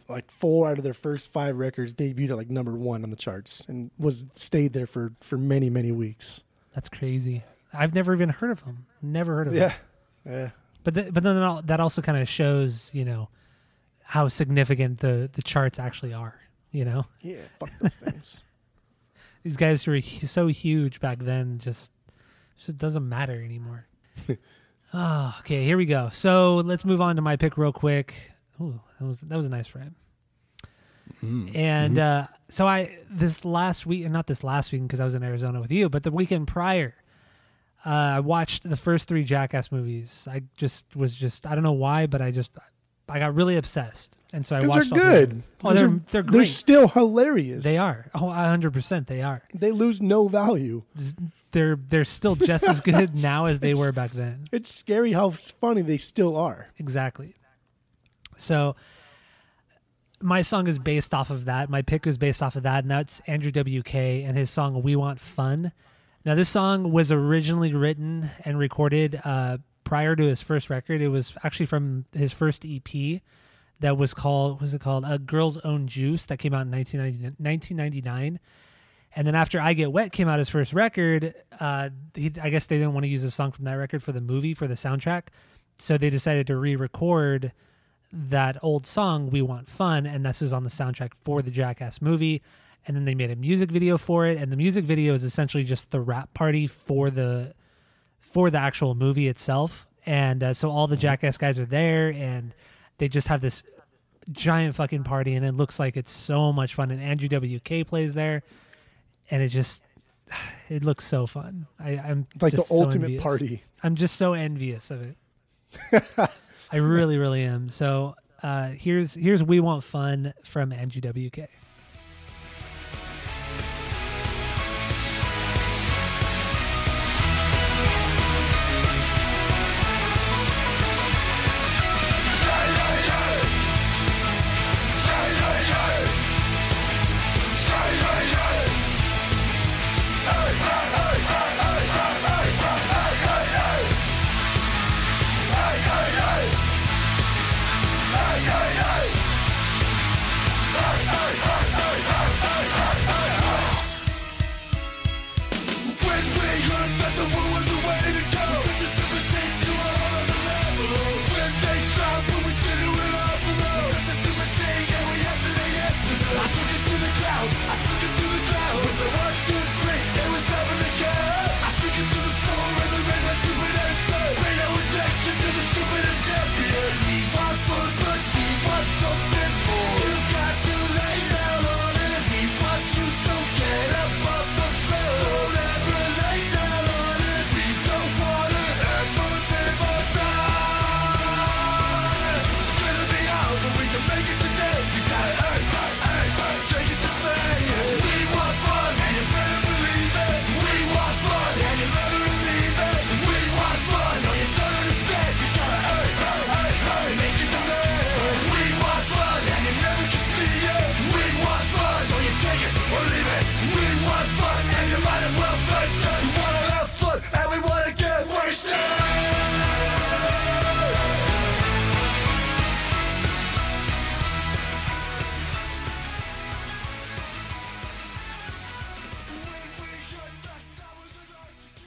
like four out of their first five records debuted at like number one on the charts and was stayed there for for many many weeks. That's crazy. I've never even heard of them. Never heard of them. Yeah, yeah, But th- but then that also kind of shows, you know, how significant the the charts actually are. You know, Yeah, [laughs] fuck those things. these guys who were so huge back then just just doesn't matter anymore. [laughs] oh, okay, here we go. So let's move on to my pick real quick. Ooh, that was that was a nice rap. And uh, so I this last week, and not this last week because I was in Arizona with you, but the weekend prior, uh, I watched the first three Jackass movies. I just was just I don't know why, but I just I got really obsessed, and so I they're watched. all three good. Oh, they're they're, they're they're great. still hilarious. They are. Oh, hundred percent, they are. They lose no value. They're they're still just as good [laughs] now as they were back then. It's scary how funny they still are. Exactly. So my song is based off of that. My pick was based off of that, and that's Andrew WK and his song "We Want Fun." Now, this song was originally written and recorded uh, prior to his first record. It was actually from his first EP that was called what was it called "A Girl's Own Juice" that came out in 1990 1999. And then after "I Get Wet" came out his first record, uh, he, I guess they didn't want to use a song from that record for the movie for the soundtrack, so they decided to re-record that old song "We Want Fun," and this is on the soundtrack for the Jackass movie. And then they made a music video for it, and the music video is essentially just the wrap party for the for the actual movie itself. And uh, so all the Jackass guys are there, and they just have this giant fucking party, and it looks like it's so much fun. And Andrew WK plays there, and it just [sighs] it looks so fun. I, I'm It's like just the so ultimate envious. party. I'm just so envious of it. [laughs] I really, really am. So uh, here's here's we want fun from Andrew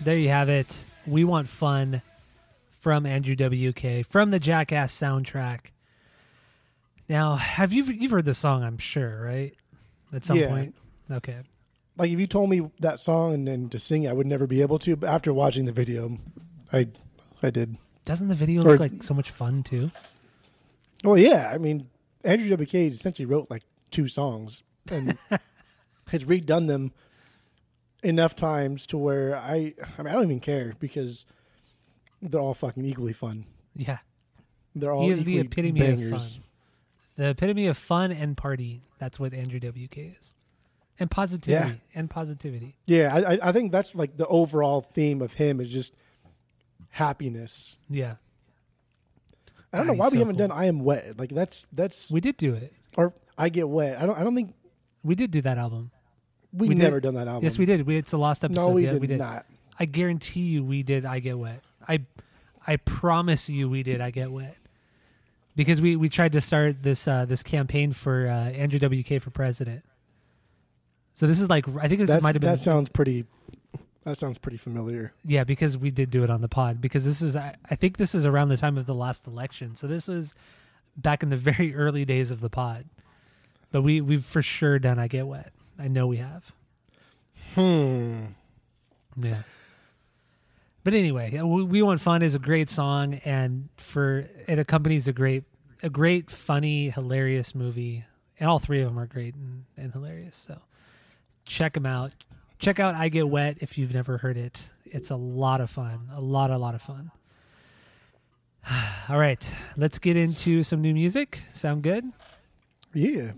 There you have it. We want fun from Andrew WK from the Jackass soundtrack. Now, have you you've heard this song? I'm sure, right? At some Yeah. point. Okay. Like if you told me that song and then to sing, it, I would never be able to. But after watching the video, I, I did. Doesn't the video Or- look like so much fun too? Well, yeah. I mean, Andrew WK essentially wrote like two songs and [laughs] has redone them enough times to where I, I mean, I don't even care because they're all fucking equally fun. Yeah. They're all He is the epitome bangers. of fun. The epitome of fun and party. That's what Andrew WK is. And positivity. Yeah. And positivity. Yeah, I, I- think that's like the overall theme of him is just happiness. Yeah. I don't know why he's we haven't cool. done "I Am Wet." Like that's that's We did do it. or "I Get Wet." I don't I don't think We did do that album. We, We did. never done that album. Yes, we did. We, it's the last episode. No, we yeah, did, we did not. I guarantee you we did I Get Wet. I I promise you we did I Get Wet. Because we, we tried to start this uh, this campaign for uh, Andrew WK for president. So this is like I think this might have been that sounds pretty. That sounds pretty familiar. yeah because we did do it on the pod because this is I, I think this is around the time of the last election. So this was back in the [laughs] very early days of the pod. But we we've for sure done I Get Wet. I know we have. Hmm. Yeah. But anyway, we, we Want Fun is a great song, and for it accompanies a great, a great, funny, hilarious movie, and all three of them are great and, and hilarious. So check them out. Check out I Get Wet if you've never heard it. It's a lot of fun, a lot, a lot of fun. [sighs] All right, let's get into some new music. Sound good? Yeah.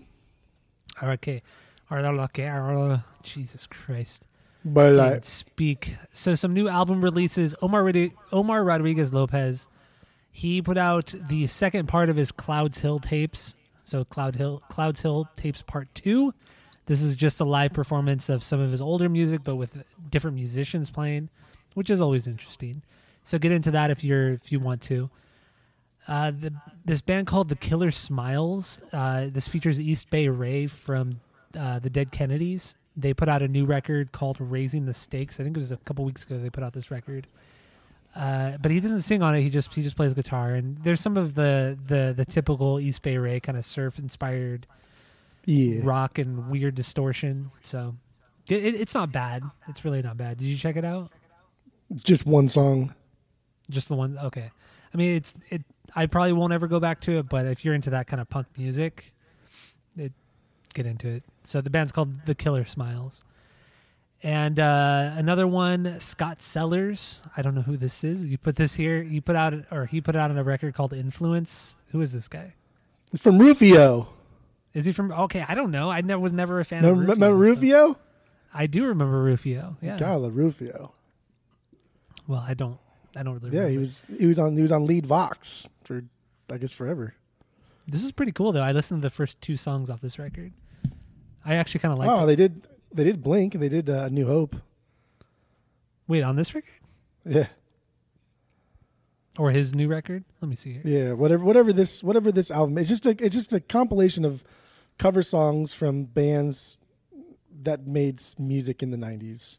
Okay. Okay. Jesus Christ. But Can't like, speak. So some new album releases. Omar Omar Rodriguez Lopez, he put out the second part of his Clouds Hill tapes. So Cloud Hill Clouds Hill tapes part two. This is just a live performance of some of his older music, but with different musicians playing, which is always interesting. So get into that if you're if you want to. Uh, the, this band called the Killer Smiles. Uh, this features East Bay Ray from uh, the Dead Kennedys. They put out a new record called Raising the Stakes. I think it was a couple weeks ago they put out this record. Uh, but he doesn't sing on it. He just he just plays guitar. And there's some of the the the typical East Bay Ray kind of surf inspired yeah. rock and weird distortion. So it, it, it's not bad. It's really not bad. Did you check it out? Just one song. Just the one. Okay. I mean, it's it. I probably won't ever go back to it, but if you're into that kind of punk music, it get into it. So the band's called The Killer Smiles, and uh, another one, Scott Sellers. I don't know who this is. You put this here. You put out, or he put out on a record called Influence. Who is this guy? It's from Rufio. Is he from? Okay, I don't know. I never was never a fan Remember, of Rufio. remember so- I do remember Rufio. Yeah. God, I love Rufio. Well, I don't. I don't really. Yeah, remember. he was he was on he was on lead Vox for I guess forever. This is pretty cool though. I listened to the first two songs off this record. I actually kind of like. oh, it. they did they did Blink they did uh, New Hope. Wait, on this record Yeah, or his new record? Let me see here. yeah. Whatever whatever this whatever this album. It's just a it's just a compilation of cover songs from bands that made music in the nineties.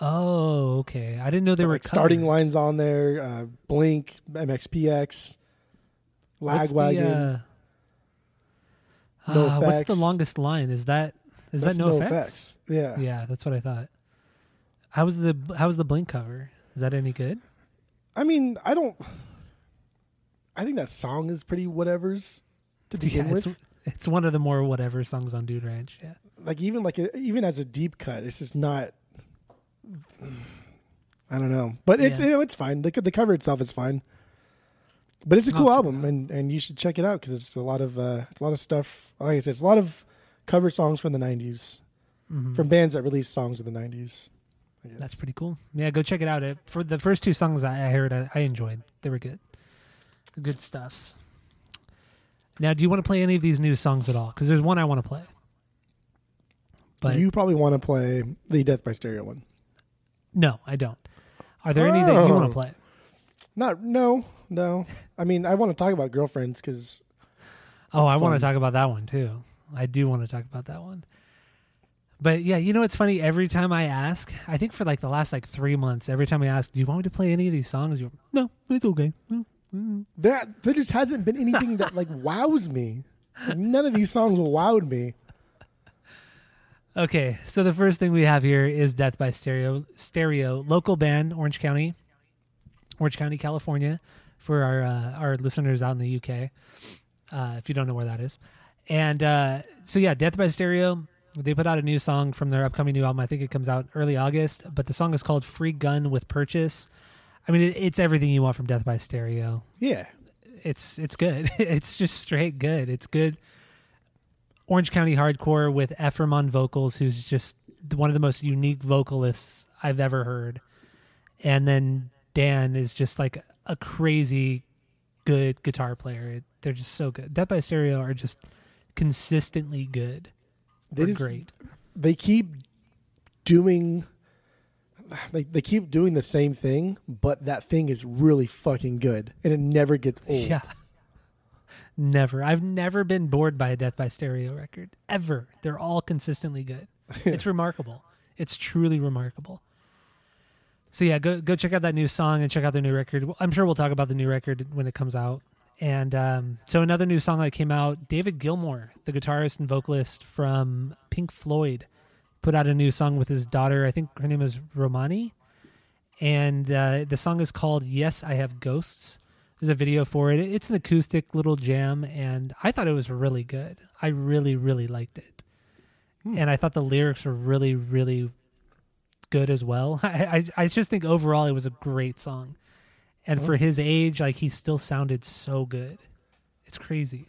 Oh, okay. I didn't know they were like starting lines on there. Uh, Blink, MXPX, What's the, Lagwagon. uh, No uh, What's the longest line? Is that is That's that no, NOFX? Yeah. Yeah, that's what I thought. How was the how was the Blink cover? Is that any good? I mean, I don't. I think that song is pretty whatever's to [laughs] begin yeah, with. it's, it's one of the more whatever songs on Dude Ranch. Yeah. like even like a, even as a deep cut, it's just not. I don't know, but it's Yeah. you know it's fine. The the cover itself is fine, but it's a cool too album, and and you should check it out because it's a lot of uh, it's a lot of stuff. Like I said, it's a lot of cover songs from the '90s Mhm. from bands that released songs in the '90s. I guess. That's pretty cool. Yeah, go check it out. It, for the first two songs I, I heard, I, I enjoyed. They were good. Good stuffs. Now, do you want to play any of these new songs at all? Because there's one I want to play. But you probably want to play the Death by Stereo one. no, I don't. Are there any that you want Oh. to play? Not no no. I mean, I want to talk about girlfriends because Oh, I That's want to talk about that one too. I do want to talk about that one. But yeah, you know what's funny? Every time I ask, I think for like the last like three months, every time I ask, "Do you want me to play any of these songs?" You, no, it's okay. Mm, mm." there there just hasn't been anything that like [laughs] wows me. None of these songs have wowed me. Okay, so the first thing we have here is Death by Stereo. Stereo, local band, Orange County, Orange County, California, for our uh, our listeners out in the UK. Uh, if you don't know where that is, and uh, so yeah, Death by Stereo. They put out a new song from their upcoming new album. I think it comes out early August, but the song is called "Free Gun with Purchase." I mean, it, it's everything you want from Death by Stereo Yeah, it's it's good. [laughs] it's just straight good. It's good. Orange County hardcore with Efrem on vocals, who's just one of the most unique vocalists I've ever heard. And then Dan is just like a crazy good guitar player. They're just so good. Death by Stereo are just consistently good. they They're just great. they keep doing they they keep doing the same thing, but that thing is really fucking good, and it never gets [laughs] old. Yeah. Never. I've never been bored by a Death by Stereo record. Ever. They're all consistently good. [laughs] It's remarkable. It's truly remarkable. So yeah, go go check out that new song and check out their new record. I'm sure we'll talk about the new record when it comes out. And um, so another new song that came out, David Gilmour, the guitarist and vocalist from Pink Floyd, put out a new song with his daughter. I think her name is Romany. And uh, the song is called Yes, I Have Ghosts. There's a video for it. It's an acoustic little jam, and I thought it was really good. I really, really liked it. And I thought the lyrics were really, really good as well. [laughs] I, I, I just think overall it was a great song. And for his age, like he still sounded so good. It's crazy.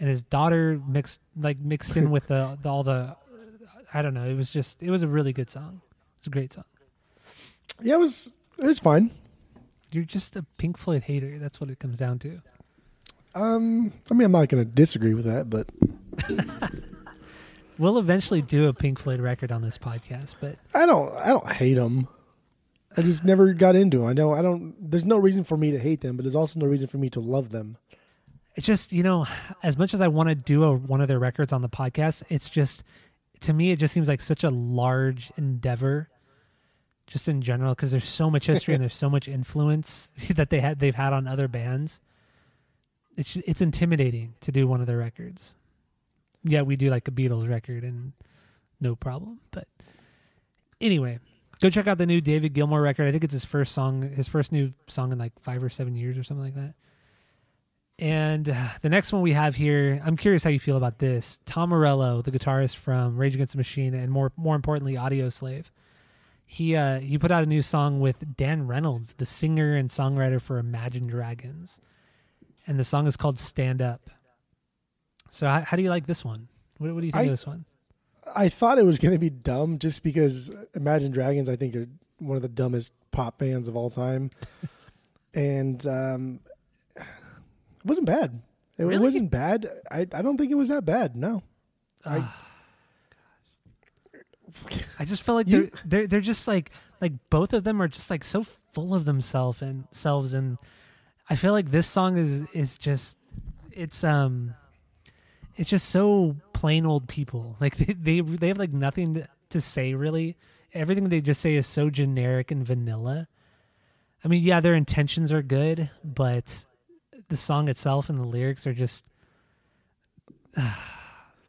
And his daughter mixed like mixed in [laughs] with the, the all the I don't know. It was just it was a really good song. It's a great song. Yeah, it was it was fine. You're just a Pink Floyd hater. That's what it comes down to. Um, I mean, I'm not going to disagree with that, but [laughs] We'll eventually do a Pink Floyd record on this podcast, but I don't I don't hate them. I just never got into them. I know I don't. There's no reason for me to hate them, but there's also no reason for me to love them. it's just you know as much as i want to do a, one of their records on the podcast it's just to me it just seems like such a large endeavor just in general because there's so much history and [laughs] there's so much influence [laughs] that they had they've had on other bands it's ju- it's intimidating to do one of their records yeah we do like a beatles record and no problem but anyway go check out the new david gilmour record i think it's his first song his first new song in like five or seven years or something like that and uh, the next one we have here, I'm curious how you feel about this. Tom Morello, the guitarist from Rage Against the Machine, and more more importantly, Audioslave. He uh, he put out a new song with Dan Reynolds, the singer and songwriter for Imagine Dragons, and the song is called "Stand Up." So, how, how do you like this one? What, what do you think I- of this one? I thought it was going to be dumb just because Imagine Dragons, I think, are one of the dumbest pop bands of all time. [laughs] and um, it wasn't bad. It Really? wasn't bad. I, I don't think it was that bad. No. I, I just feel like You- they're they're they're just like like both of them are just like so full of themselves and selves and I feel like this song is is just it's um it's just so plain old people [laughs] like they they, they have like nothing to, to say really everything they just say is so generic and vanilla I mean yeah their intentions are good but the song itself and the lyrics are just [sighs]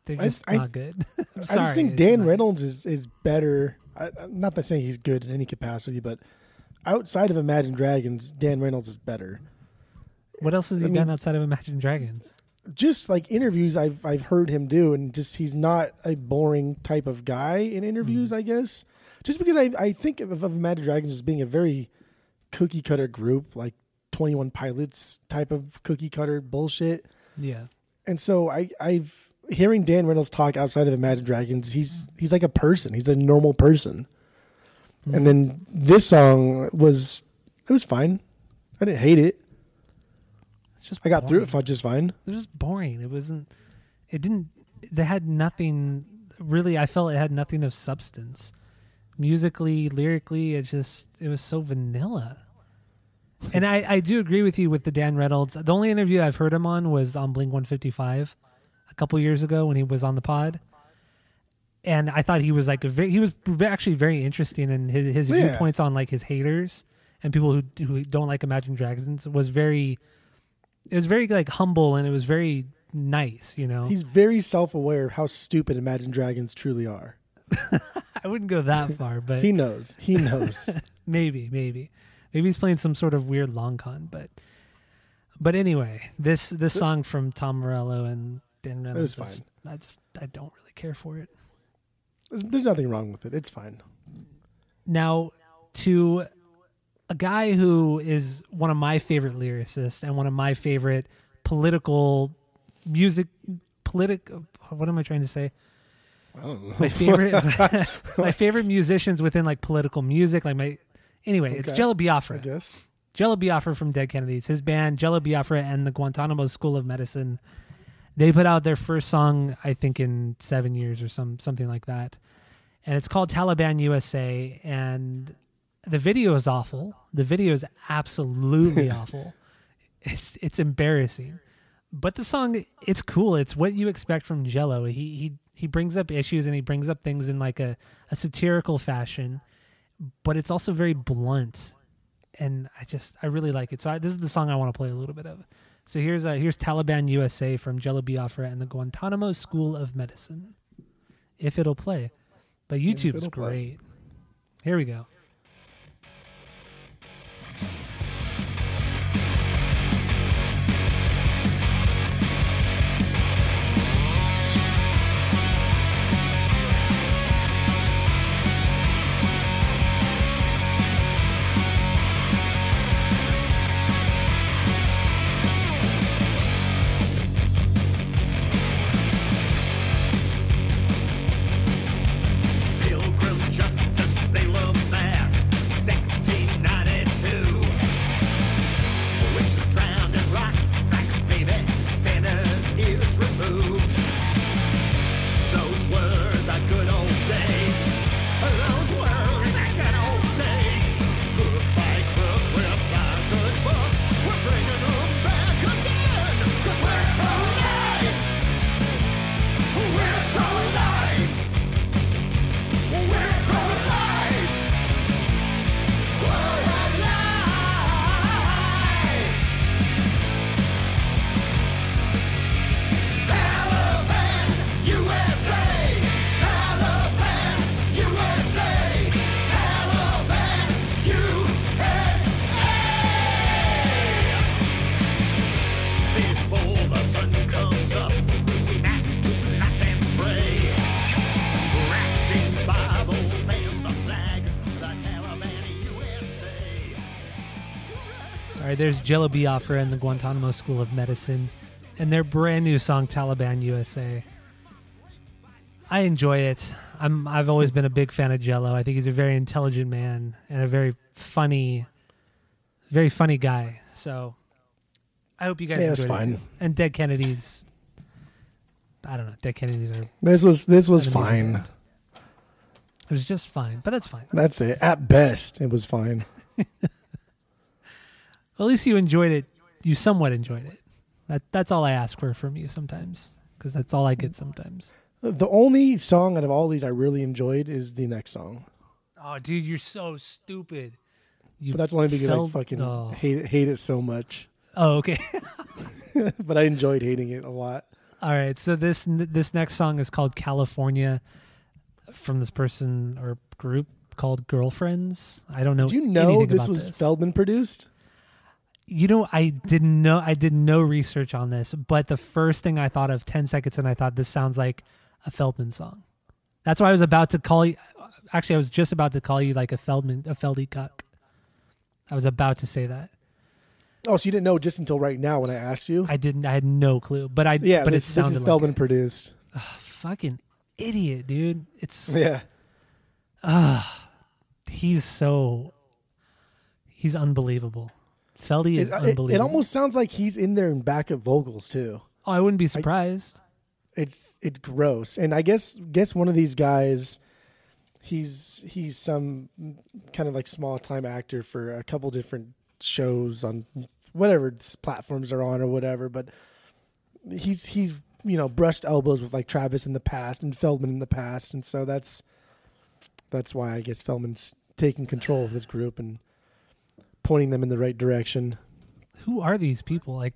they're I- just I- not good [laughs] I'm I just think Dan not- Reynolds is, is better. I, I'm not that saying he's good in any capacity, but outside of Imagine Dragons, Dan Reynolds is better. What else has he I mean- done outside of Imagine Dragons? Just like interviews I've I've heard him do, and just he's not a boring type of guy in Mm-hmm. interviews. I guess just because I I think of, of Imagine Dragons as being a very cookie cutter group, like Twenty One Pilots type of cookie cutter bullshit. Yeah. And so I I've hearing Dan Reynolds talk outside of Imagine Dragons, he's he's like a person. He's a normal person. Mm-hmm. And then this song was it was fine. I didn't hate it. Just I got through it just fine. It was just boring. It wasn't it didn't they had nothing really I felt it had nothing of substance. Musically, lyrically, it just it was so vanilla. And I, I do agree with you with the Dan Reynolds. The only interview I've heard him on was on Blink 155 a couple years ago when he was on the pod. And I thought he was like a very, he was actually very interesting and his, his Yeah. viewpoints on like his haters and people who who don't like Imagine Dragons was very it was very like humble and it was very nice, you know. He's very self aware of how stupid Imagine Dragons truly are. [laughs] I wouldn't go that far, [laughs] but He knows. He knows. [laughs] maybe, maybe, maybe he's playing some sort of weird long con. But, but anyway, this this song from Tom Morello and Dan Reynolds, was I fine. I just I don't really care for it. There's, there's nothing wrong with it. It's fine. Now, to a guy who is one of my favorite lyricists and one of my favorite political music, politic. What am I trying to say? I don't know. my favorite [laughs] [laughs] my favorite musicians within like political music like my anyway it's Okay. jello I biafra guess. jello biafra from dead kennedys his band jello biafra and the guantanamo school of medicine they put out their first song i think in seven years or some something like that and it's called taliban usa and the video is awful. The video is absolutely [laughs] awful. It's it's embarrassing. But the song it's cool. It's what you expect from jello. He he he brings up issues and he brings up things in like a, a satirical fashion but it's also very blunt. And i just i really like it. So I, this is the song i want to play a little bit of. So here's uh, here's Taliban USA from Jello Biafra and the Guantanamo School of Medicine. If it'll play, but YouTube's it'll play. great. Here we go. There's Jello Biafra and the Guantanamo School of Medicine, and their brand new song "Taliban USA." I enjoy it. I'm. I've always been a big fan of Jello. I think he's a very intelligent man and a very funny, very funny guy. So, I hope you guys Yeah, that's enjoyed it fine. And Dead Kennedys. I don't know. Dead Kennedys are. This was this was fine. band. was just fine, but that's fine. That's it. At best, it was fine. [laughs] At least you enjoyed it. You somewhat enjoyed it. That that's all I ask for from you sometimes, because that's all I get sometimes. The only song out of all these I really enjoyed is the next song. Oh, dude, you're so stupid. You But that's only because felt- I fucking oh. hate it, hate it so much. Oh, okay. [laughs] [laughs] but I enjoyed hating it a lot. All right. So this this next song is called California, from this person or group called Girlfriends. I don't know. Did you know this was this. Feldmann produced? You know, I didn't know. I did no research on this, but the first thing I thought of ten seconds, and I thought this sounds like a Feldmann song. That's why I was about to call you. Actually, I was just about to call you like a Feldmann, a Feldy cuck. I was about to say that. Oh, so you didn't know just until right now when I asked you? I didn't. I had no clue. But I. yeah, but this, it this sounded is Feldmann like produced. it. fucking idiot, dude. It's [laughs] Yeah. he's so he's unbelievable. Feldy is uh, it, unbelievable. it almost sounds like he's in there in backup vocals too. Oh, I wouldn't be surprised. It's it's gross. And I guess guess one of these guys he's he's some kind of like small time actor for a couple different shows on whatever platforms they're on or whatever, but he's he's you know brushed elbows with like Travis in the past and Feldmann in the past and so that's that's why I guess Feldmann's taking control of this group and pointing them in the right direction. Who are these people? Like,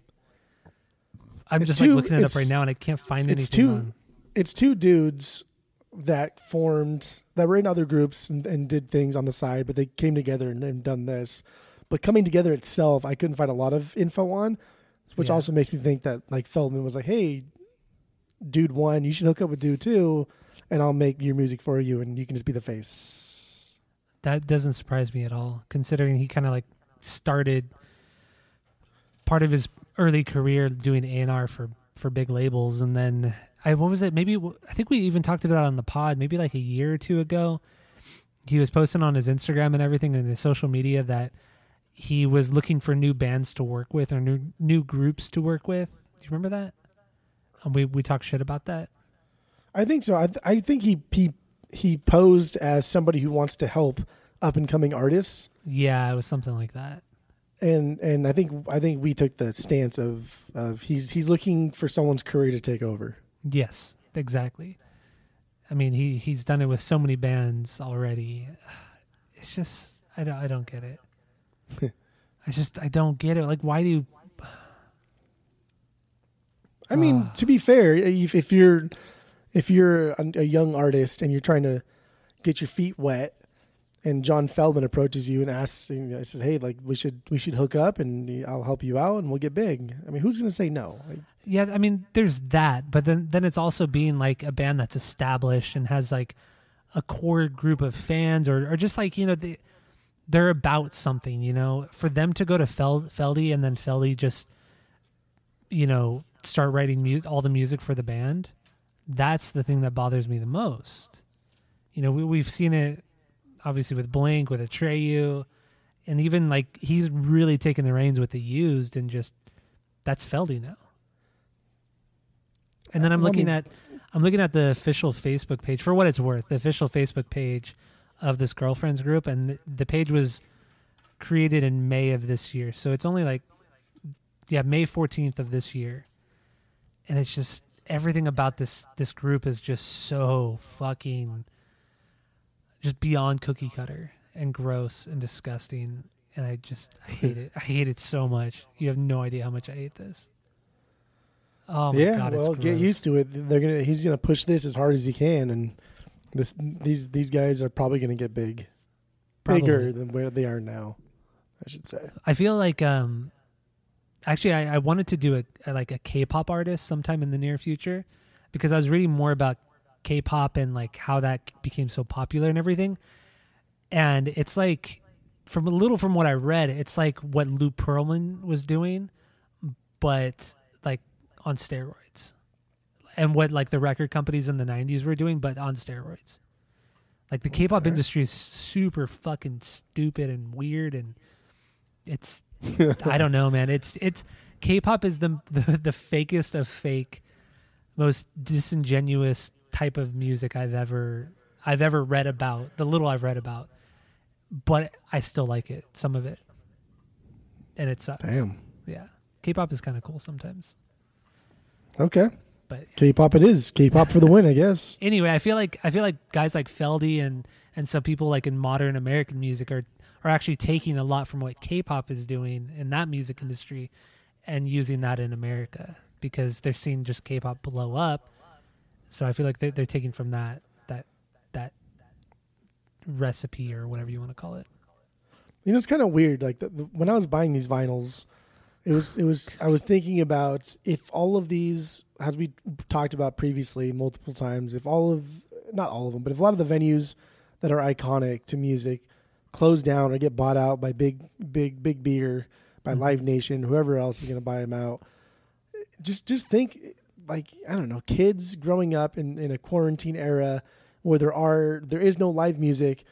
I'm It's just two- like looking it up right now, and I can't find it's anything two- on. it's two dudes that formed that were in other groups and, and did things on the side, but they came together and, and done this. But coming together itself, I couldn't find a lot of info on, which Yeah. also makes me think that like Feldmann was like, "Hey, dude one, you should hook up with dude two, and I'll make your music for you, and you can just be the face." That doesn't surprise me at all, considering he kind of like started part of his early career doing A and R for for big labels, and then I what was it? Maybe I think we even talked about it on the pod, maybe like a year or two ago. He was posting on his Instagram and everything and his social media that he was looking for new bands to work with or new new groups to work with. Do you remember that? And we we talked shit about that. I think so. I, th- I think he he he posed as somebody who wants to help up and coming artists. Yeah, it was something like that. and and I think I think we took the stance of of he's he's looking for someone's career to take over. Yes, exactly. I mean, he he's done it with so many bands already. It's just I don't I don't get it. [laughs] I just I don't get it. Like, why do I mean, Ah. to be fair, if, if you're if you're a, a young artist and you're trying to get your feet wet, and John Feldmann approaches you and asks, you know, says, "Hey, like we should we should hook up, and I'll help you out, and we'll get big." I mean, who's gonna say no? Like, Yeah, I mean, there's that, but then then it's also being like a band that's established and has like a core group of fans, or or just like you know they they're about something. You know, for them to go to Fel- Feldy and then Feldy just you know start writing mu- all the music for the band, that's the thing that bothers me the most. You know, we we've seen it obviously with Blink, with Atreyu, and even like he's really taken the reins with the used and just that's Feldy now. And then uh, I'm Let looking at I'm looking at the official Facebook page for what it's worth, the official Facebook page of this girlfriends group and the, the page was created in May of this year. So it's only like yeah, May 14th of this year. And it's just everything about this this group is just so fucking just beyond cookie cutter and gross and disgusting and I just I hate it. I hate it so much. You have no idea how much I hate this. Oh my yeah, god, well, get used to it. They're gonna he's gonna push this as hard as he can, and this these these guys are probably gonna get big, bigger than where they are now. I should say. I feel like um actually I, I wanted to do a, a like a K-pop artist sometime in the near future because I was reading more about K-pop and like how that became so popular and everything. And it's like from a little from what I read, it's like what Lou Pearlman was doing, but like on steroids. And what like the record companies in the 90s were doing but on steroids. Like the K-pop industry is super fucking stupid and weird and it's [laughs] I don't know, man. It's it's K-pop is the, [laughs] the the fakest of fake, most disingenuous type of music I've ever I've ever read about. The little I've read about, but I still like it. Some of it, and it sucks. Damn. Yeah, K-pop is kind of cool sometimes. Okay. But K-pop it is. K-pop for the win, I guess. [laughs] anyway, I feel like I feel like guys like Feldy and and some people like in modern American music are are actually taking a lot from what K-pop is doing in that music industry and using that in America because they're seeing just K-pop blow up. So I feel like they're they're taking from that that that recipe or whatever you want to call it. You know, it's kind of weird. Like the, the, when I was buying these vinyls, it was it was I was thinking about if all of these, as we talked about previously multiple times, if all of not all of them, but if a lot of the venues that are iconic to music close down or get bought out by big big big beer, by mm-hmm. Live Nation, whoever else is going to buy them out, just just think like I don't know, kids growing up in in a quarantine era where there are there is no live music.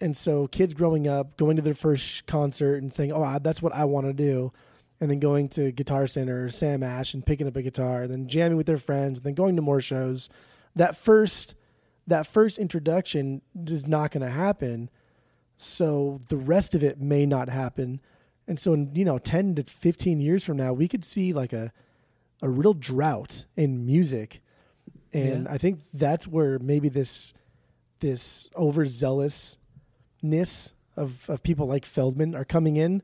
And so kids growing up going to their first concert and saying oh that's what i want to do. And then going to guitar center or sam ash and picking up a guitar then jamming with their friends and then going to more shows. That first that first introduction is not going to happen. So the rest of it may not happen. And so in you know 10 to 15 years from now we could see like a a real drought in music and Yeah. i think that's where maybe this this overzealousness of of people like Feldman are coming in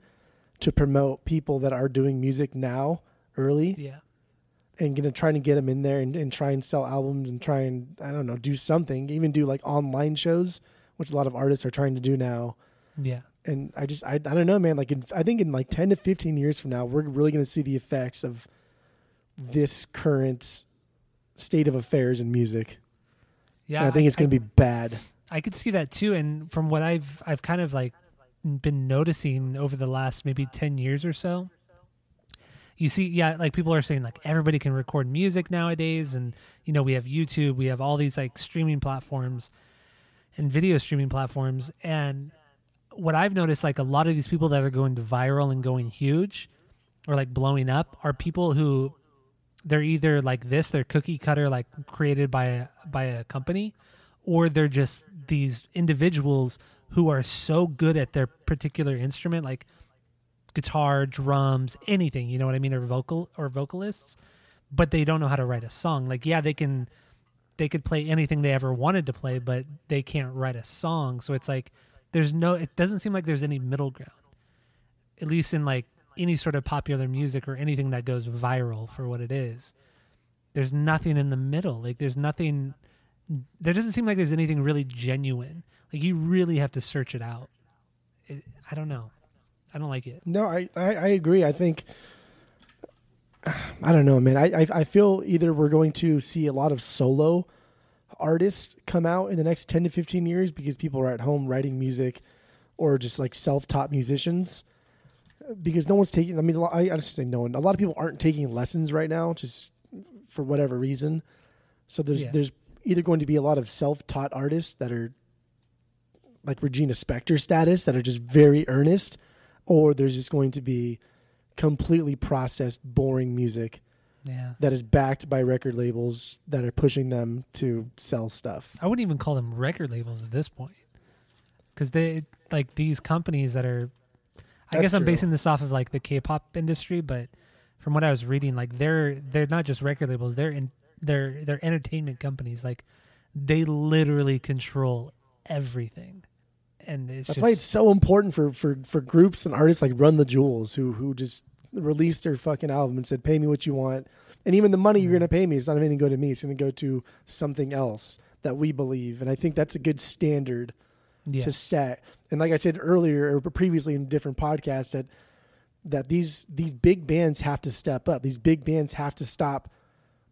to promote people that are doing music now early Yeah. and gonna try to get them in there and, and try and sell albums and try and I don't know do something even do like online shows which a lot of artists are trying to do now Yeah. and I just I, I don't know man like in, I think in like 10 to 15 years from now we're really going to see the effects of this current state of affairs in music Yeah. and I think it's going to be bad I could see that too, and from what I've I've kind of like been noticing over the last maybe ten years or so. You see, yeah, like people are saying like everybody can record music nowadays, and you know we have YouTube, we have all these like streaming platforms and video streaming platforms, and what I've noticed like a lot of these people that are going to viral and going huge or like blowing up are people who they're either like this, they're cookie cutter like created by a by a company, or they're just these individuals who are so good at their particular instrument, like guitar, drums, anything, you know what I mean, or vocal or vocalists, but they don't know how to write a song. Like, yeah, they can they could play anything they ever wanted to play, but they can't write a song. So it's like there's no it doesn't seem like there's any middle ground. At least in like any sort of popular music or anything that goes viral for what it is. There's nothing in the middle. Like there's nothing there doesn't seem like there's anything really genuine. Like you really have to search it out. It, I don't know. I don't like it. No, I, I, I agree. I think I don't know, man. I, I I feel either we're going to see a lot of solo artists come out in the next ten to fifteen years because people are at home writing music, or just like self-taught musicians. Because no one's taking. I mean, I, I just say no one. A lot of people aren't taking lessons right now, just for whatever reason. So there's Yeah. there's either going to be a lot of self-taught artists that are like Regina Spektor status that are just very earnest, or there's just going to be completely processed, boring music Yeah. that is backed by record labels that are pushing them to sell stuff. I wouldn't even call them record labels at this point. Cuz they like these companies that are I guess I'm true. basing this off of like the K-pop industry, but from what I was reading like they're they're not just record labels, they're in they're they're entertainment companies like they literally control everything. And it's That's just, why it's so important for, for, for groups and artists like Run the Jewels who who just released their fucking album and said, "Pay me what you want," and even the money you're mm-hmm. going to pay me is not even going to go to me; it's going to go to something else that we believe. And I think that's a good standard yeah. to set. And like I said earlier or previously in different podcasts, that that these these big bands have to step up. These big bands have to stop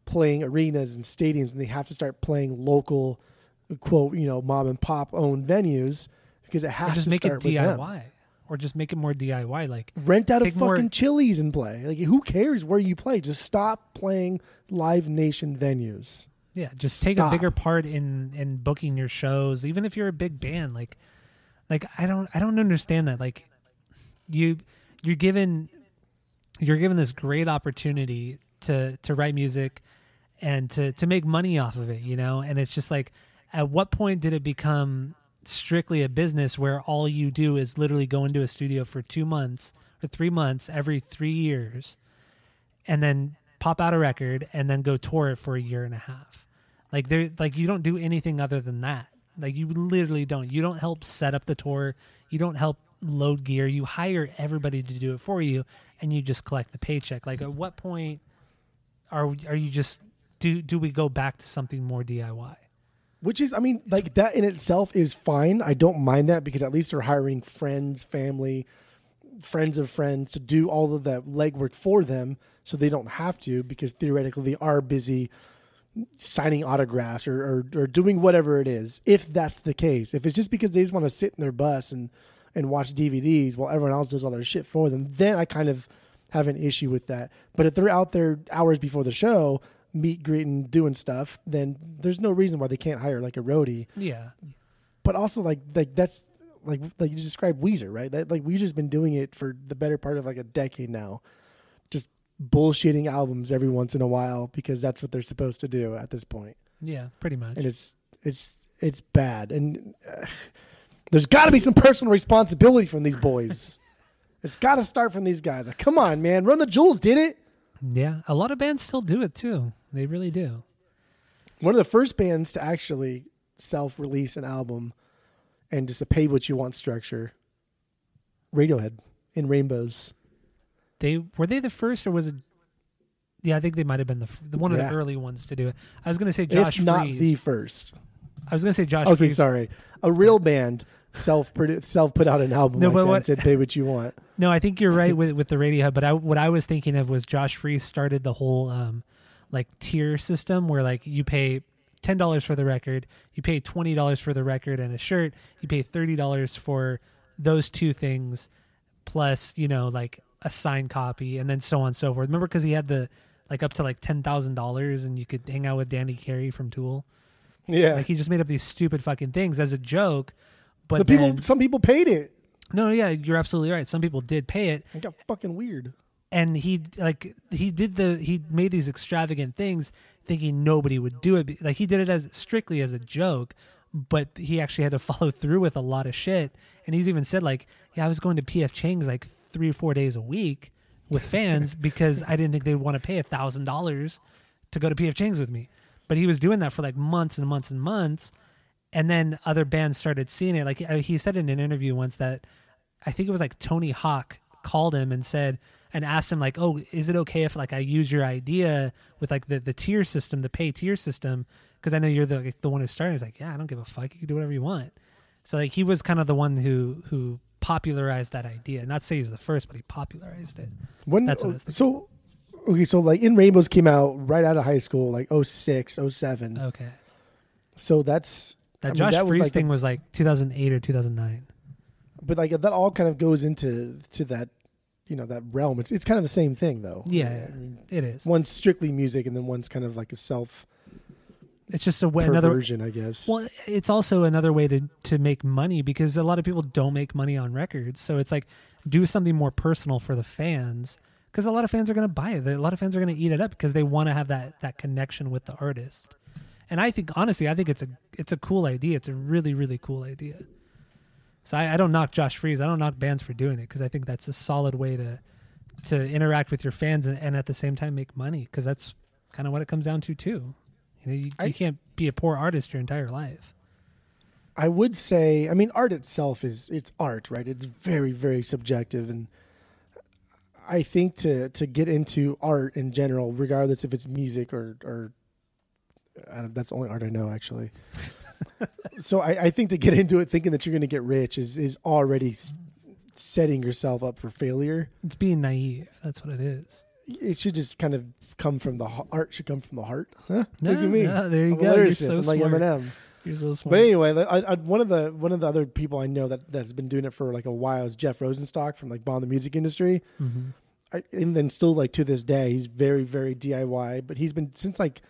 playing arenas and stadiums, and they have to start playing local, quote you know, mom and pop owned venues because it or has just to make it start with them. DIY or just make it more DIY like Rent out a fucking more- Chili's and play. Like who cares where you play? Just stop playing Live Nation venues. Yeah, just take a bigger part in in booking your shows, even if you're a big band. Like, like I don't I don't understand that. Like, you you're given you're given this great opportunity to to write music and to to make money off of it, you know. And it's just like, at what point did it become strictly a business where all you do is literally go into a studio for two months or three months every three years? and then pop out a record and then go tour it for a year and a half. Like there like you don't do anything other than that. Like you literally don't. You don't help set up the tour. You don't help load gear. You hire everybody to do it for you and you just collect the paycheck. Like at what point are are you just do do we go back to something more DIY? Which is, I mean, like that in itself is fine. I don't mind that because at least they're hiring friends, family, friends of friends to do all of that legwork for them so they don't have to because theoretically they are busy signing autographs or, or, or doing whatever it is, if that's the case. If it's just because they just want to sit in their bus and, and watch DVDs while everyone else does all their shit for them, then I kind of have an issue with that. But if they're out there hours before the show, meet, greeting, doing stuff, then there's no reason why they can't hire like a roadie. Yeah. But also like like that's like like you described Weezer, right? That like Weezer's been doing it for the better part of like a decade now. Bullshitting albums every once in a while because that's what they're supposed to do at this point. Yeah, pretty much. And it's it's it's bad. And uh, there's got to be some personal responsibility from these boys. [laughs] it's got to start from these guys. Like, come on, man. Run the Jewels did it. yeah, a lot of bands still do it too. They really do. one of the first bands to actually self-release an album and just a pay what you want structure radiohead in rainbows They were they the first or was it yeah, I think they might have been the, the one of Yeah. the early ones to do it. I was going to say Josh if not Freese. the first I was going to say Josh okay Freese. sorry a real band self self put out an album No, like but what- pay what you want [laughs] No, I think you're right [laughs] with with the Radiohead. But I, what I was thinking of was Josh Freese started the whole um, like tier system where like you pay ten dollars for the record, you pay twenty dollars for the record and a shirt, you pay thirty dollars for those two things, plus you know like a signed copy, and then so on and so forth. Remember because he had the like up to like ten thousand dollars, and you could hang out with Danny Carey from Tool. yeah Like he just made up these stupid fucking things as a joke. But the people then- some people paid it no, yeah, you're absolutely right. Some people did pay it, it got fucking weird and he like he did the he made these extravagant things thinking nobody would do it like he did it as strictly as a joke but he actually had to [laughs] follow through with a lot of shit and he's even said like yeah i was going to pf chang's like three or four days a week with fans [laughs] because i didn't think they'd want to pay a thousand dollars to go to pf chang's with me but he was doing that for like months and months and months and then other bands started seeing it like he said in an interview once that i think it was like tony hawk called him and said and asked him like, "Oh, is it okay if like I use your idea with like the the tier system, the pay tier system? Because I know you're the like, the one who started." He's like, "Yeah, I don't give a fuck. You can do whatever you want." So like he was kind of the one who who popularized that idea. Not say he was the first, but he popularized it. When That's what I was thinking. so okay, so like in Rainbows came out right out of high school, like 06, 07. Okay, So that's that I mean, Josh that was Freese like the- thing was like 2008 or 2009. but like that all kind of goes into to that you know that realm. It's it's kind of the same thing though. Yeah, I mean, it is. one's strictly music, and then one's kind of like a self It's just a way another perversion, I guess. Well, it's also another way to to make money because a lot of people don't make money on records. So it's like do something more personal for the fans because a lot of fans are going to buy it. A lot of fans are going to eat it up because they want to have that that connection with the artist. And I think honestly, I think it's a it's a cool idea. It's a really really cool idea. So I, I don't knock Josh Freese. I don't knock bands for doing it because I think that's a solid way to to interact with your fans and, and at the same time make money because that's kind of what it comes down to too. You know, you, I- you can't be a poor artist your entire life. I would say, I mean, art itself is it's art, right? It's very, very subjective, and I think to to get into art in general, regardless if it's music or or I don't, that's the only art I know actually. [laughs] so I, I think to get into it thinking that you're going to get rich is is already s- setting yourself up for failure. It's being naive. That's what it is. It should just kind of come from the art. Should come from the heart. Huh? Look at me. no, there you I'm go. You're so I'm like. Eminem. You're so smart. But anyway, I, I, one of the one of the other people I know that that's been doing it for like a while is Jeff Rosenstock from like Bomb the Music Industry. Mhm. I, and then still like to this day, he's very very DIY. But he's been since like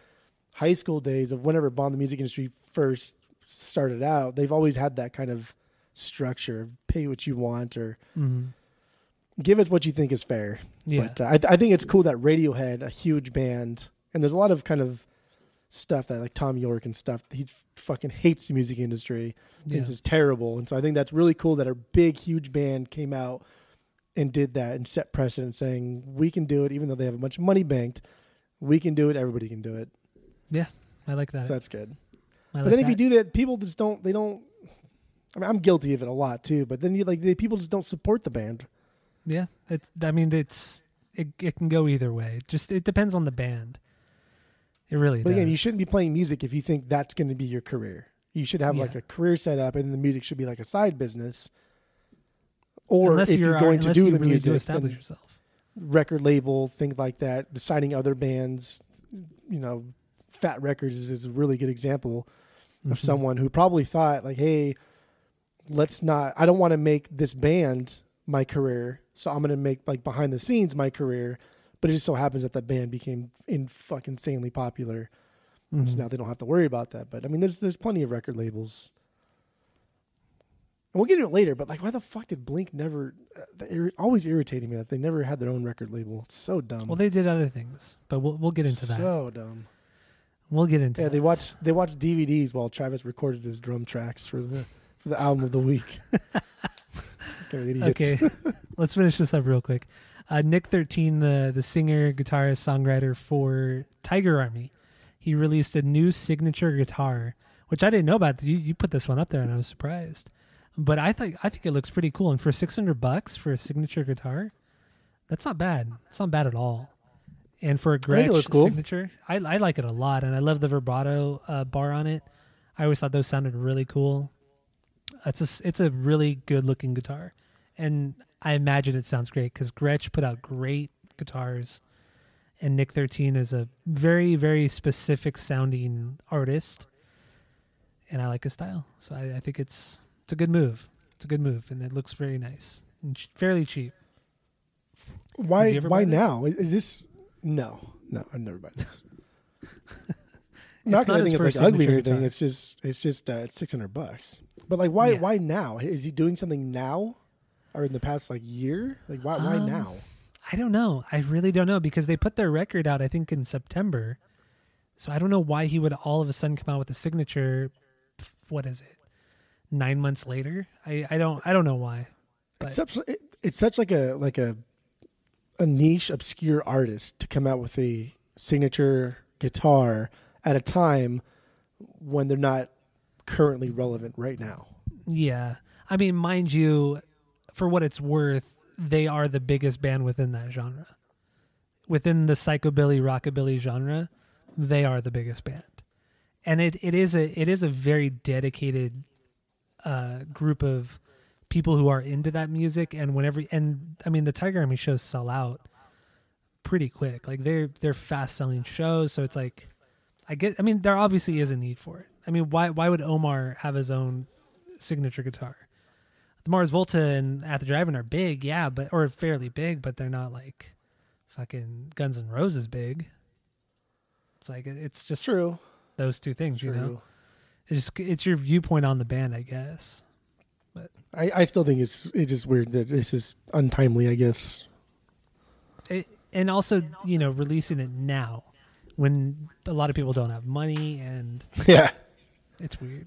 high school days of whenever Bomb the Music Industry first started out. They've always had that kind of structure: pay what you want or Mhm. Give us what you think is fair. Yeah. But uh, I, I think it's cool that Radiohead, a huge band, and there's a lot of kind of stuff that like Tom Yorke and stuff. He fucking hates the music industry, thinks Yeah. it's terrible, and so I think that's really cool that a big, huge band came out and did that and set precedent, saying we can do it, even though they have a bunch of money banked. We can do it. Everybody can do it. yeah, I like that. So that's good. I but like then if you do that, people just don't. They don't. I mean, I'm guilty of it a lot too. But then you like the people just don't support the band. Yeah, it's. I mean, it's it. It can go either way. It just it depends on the band. It really But does. again, you shouldn't be playing music if you think that's going to be your career. You should have like a career set up, and the music should be like a side business. Or unless if you're, you're, going to do you the really music, do establish yourself. record label, things like that, signing other bands. You know, Fat Wreck Chords is, is a really good example of Mhm. someone who probably thought like, "Hey, let's not. I don't want to make this band my career, so I'm going to make like behind the scenes my career." But it just so happens that that band became in fucking insanely popular. And So now they don't have to worry about that. But I mean, there's there's plenty of record labels. And we'll get into it later, but like, why the fuck did Blink never? Uh, they're always irritating me that they never had their own record label. It's so dumb. Well, they did other things, but we'll we'll get into that. So dumb. We'll get into. Yeah, they watched they watched DVDs while Travis recorded his drum tracks for the for the album of the week. [laughs] Okay, [laughs] let's finish this up real quick. Uh, Nick Thirteen, the the singer, guitarist, songwriter for Tiger Army, he released a new signature guitar, which I didn't know about. You you put this one up there, and I was surprised. But I think I think it looks pretty cool, and for six hundred bucks for a signature guitar, that's not bad. It's not bad at all. And for a think it Gretsch looks cool. signature, I I like it a lot, and I love the vibrato uh, bar on it. I always thought those sounded really cool. It's a it's a really good looking guitar, and I imagine it sounds great because Gretsch put out great guitars, and Nick Thirteen is a very very specific sounding artist, and I like his style. So I, I think it's it's a good move. It's a good move, and it looks very nice and ch- fairly cheap. Why Did you ever why now? Is this no no I've never bought this. [laughs] It's not I think it's like ugly or anything. guitar. It's just it's just uh, it's six hundred bucks. But like why Yeah. why now? Is he doing something now, or in the past like year? Like why why Um, now? I don't know. I really don't know because they put their record out, I think, in September. So I don't know why he would all of a sudden come out with a signature. What is it? Nine months later? I, I don't I don't know why. But It's such it, it's such like a like a a niche obscure artist to come out with a signature guitar at a time when they're not currently relevant right now. yeah, I mean, mind you, for what it's worth, they are the biggest band within that genre. Within the psychobilly rockabilly genre, they are the biggest band. And it, it is a it is a very dedicated uh, group of people who are into that music and whenever and I mean the Tiger Army shows sell out pretty quick. Like they're they're fast selling shows, so it's like I get I mean there obviously is a need for it. I mean why why would Omar have his own signature guitar? The Mars Volta and At the Drive-In are big, yeah, but or fairly big, but they're not like fucking Guns N' Roses big. It's like it's just True. those two things, True. you know. It's just it's your viewpoint on the band, I guess. But I, I still think it's it's just weird that this is untimely. I guess. it, and also you know releasing it now when a lot of people don't have money and [laughs] Yeah. it's weird.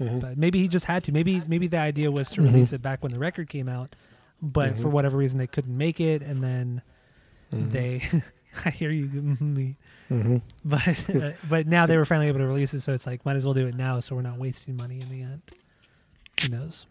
Mm-hmm. but maybe he just had to. Maybe maybe the idea was to release it back when the record came out but Mm-hmm. for whatever reason they couldn't make it and then they [laughs] i hear you. Me Mm-hmm. but uh, but now they were finally able to release it so it's like might as well do it now so we're not wasting money in the end. Who knows?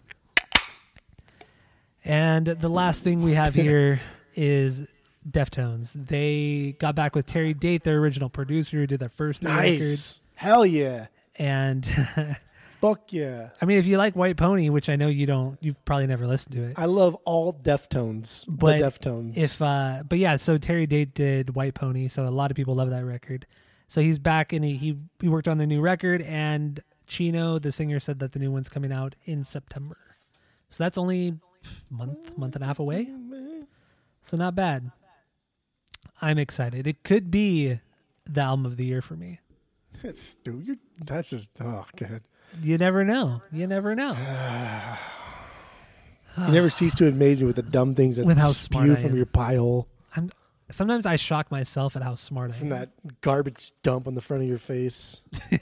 And the last thing we have [laughs] here is Deftones. They got back with Terry Date, their original producer, who did their first new record. Nice. Hell yeah. And [laughs] Fuck yeah. I mean, if you like White Pony, which I know you don't, you've probably never listened to it. I love all Deftones. But the Deftones. If uh, but yeah, so Terry Date did White Pony, so a lot of people love that record. So he's back and he he, he worked on the new record, and Chino, the singer, said that the new one's coming out in September. So that's only month month and a half away. So not bad. I'm excited. It could be the album of the year for me. That's stupid. That's just oh god. You never know. You never know. [sighs] You never cease to amaze me with the dumb things that [sighs] With how smart spew I from am. your pie hole, I'm sometimes I shock myself at how smart I am. from am. that garbage dump on the front of your face. [laughs]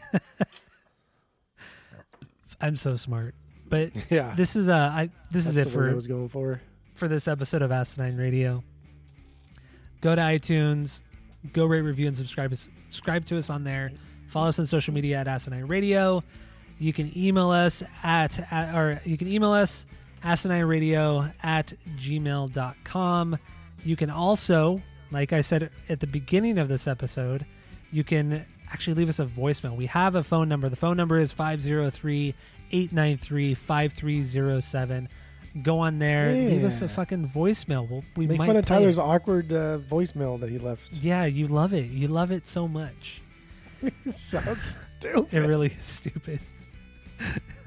I'm so smart. But [laughs] Yeah. this is uh I this That's is it the word I for was going for. for this episode of Asinine Radio. Go to iTunes, go rate, review, and subscribe. Subscribe to us on there. Follow us on social media at Asinine Radio. You can email us at, at or you can email us asinine radio at gmail.com. You can also, like I said at the beginning of this episode, you can actually leave us a voicemail. We have a phone number. The phone number is 503 893 5307. Go on there, leave us a fucking voicemail. We'll, we Make might fun of play it. Tyler's awkward uh, voicemail that he left. Yeah, you love it. You love it so much. [laughs] It sounds stupid. It really is stupid. [laughs]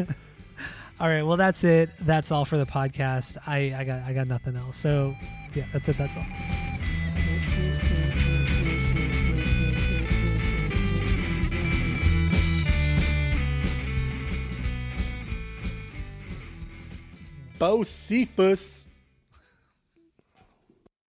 all right, well that's it. That's all for the podcast. I, I got I got nothing else. So yeah, that's it. That's all. Bocephus.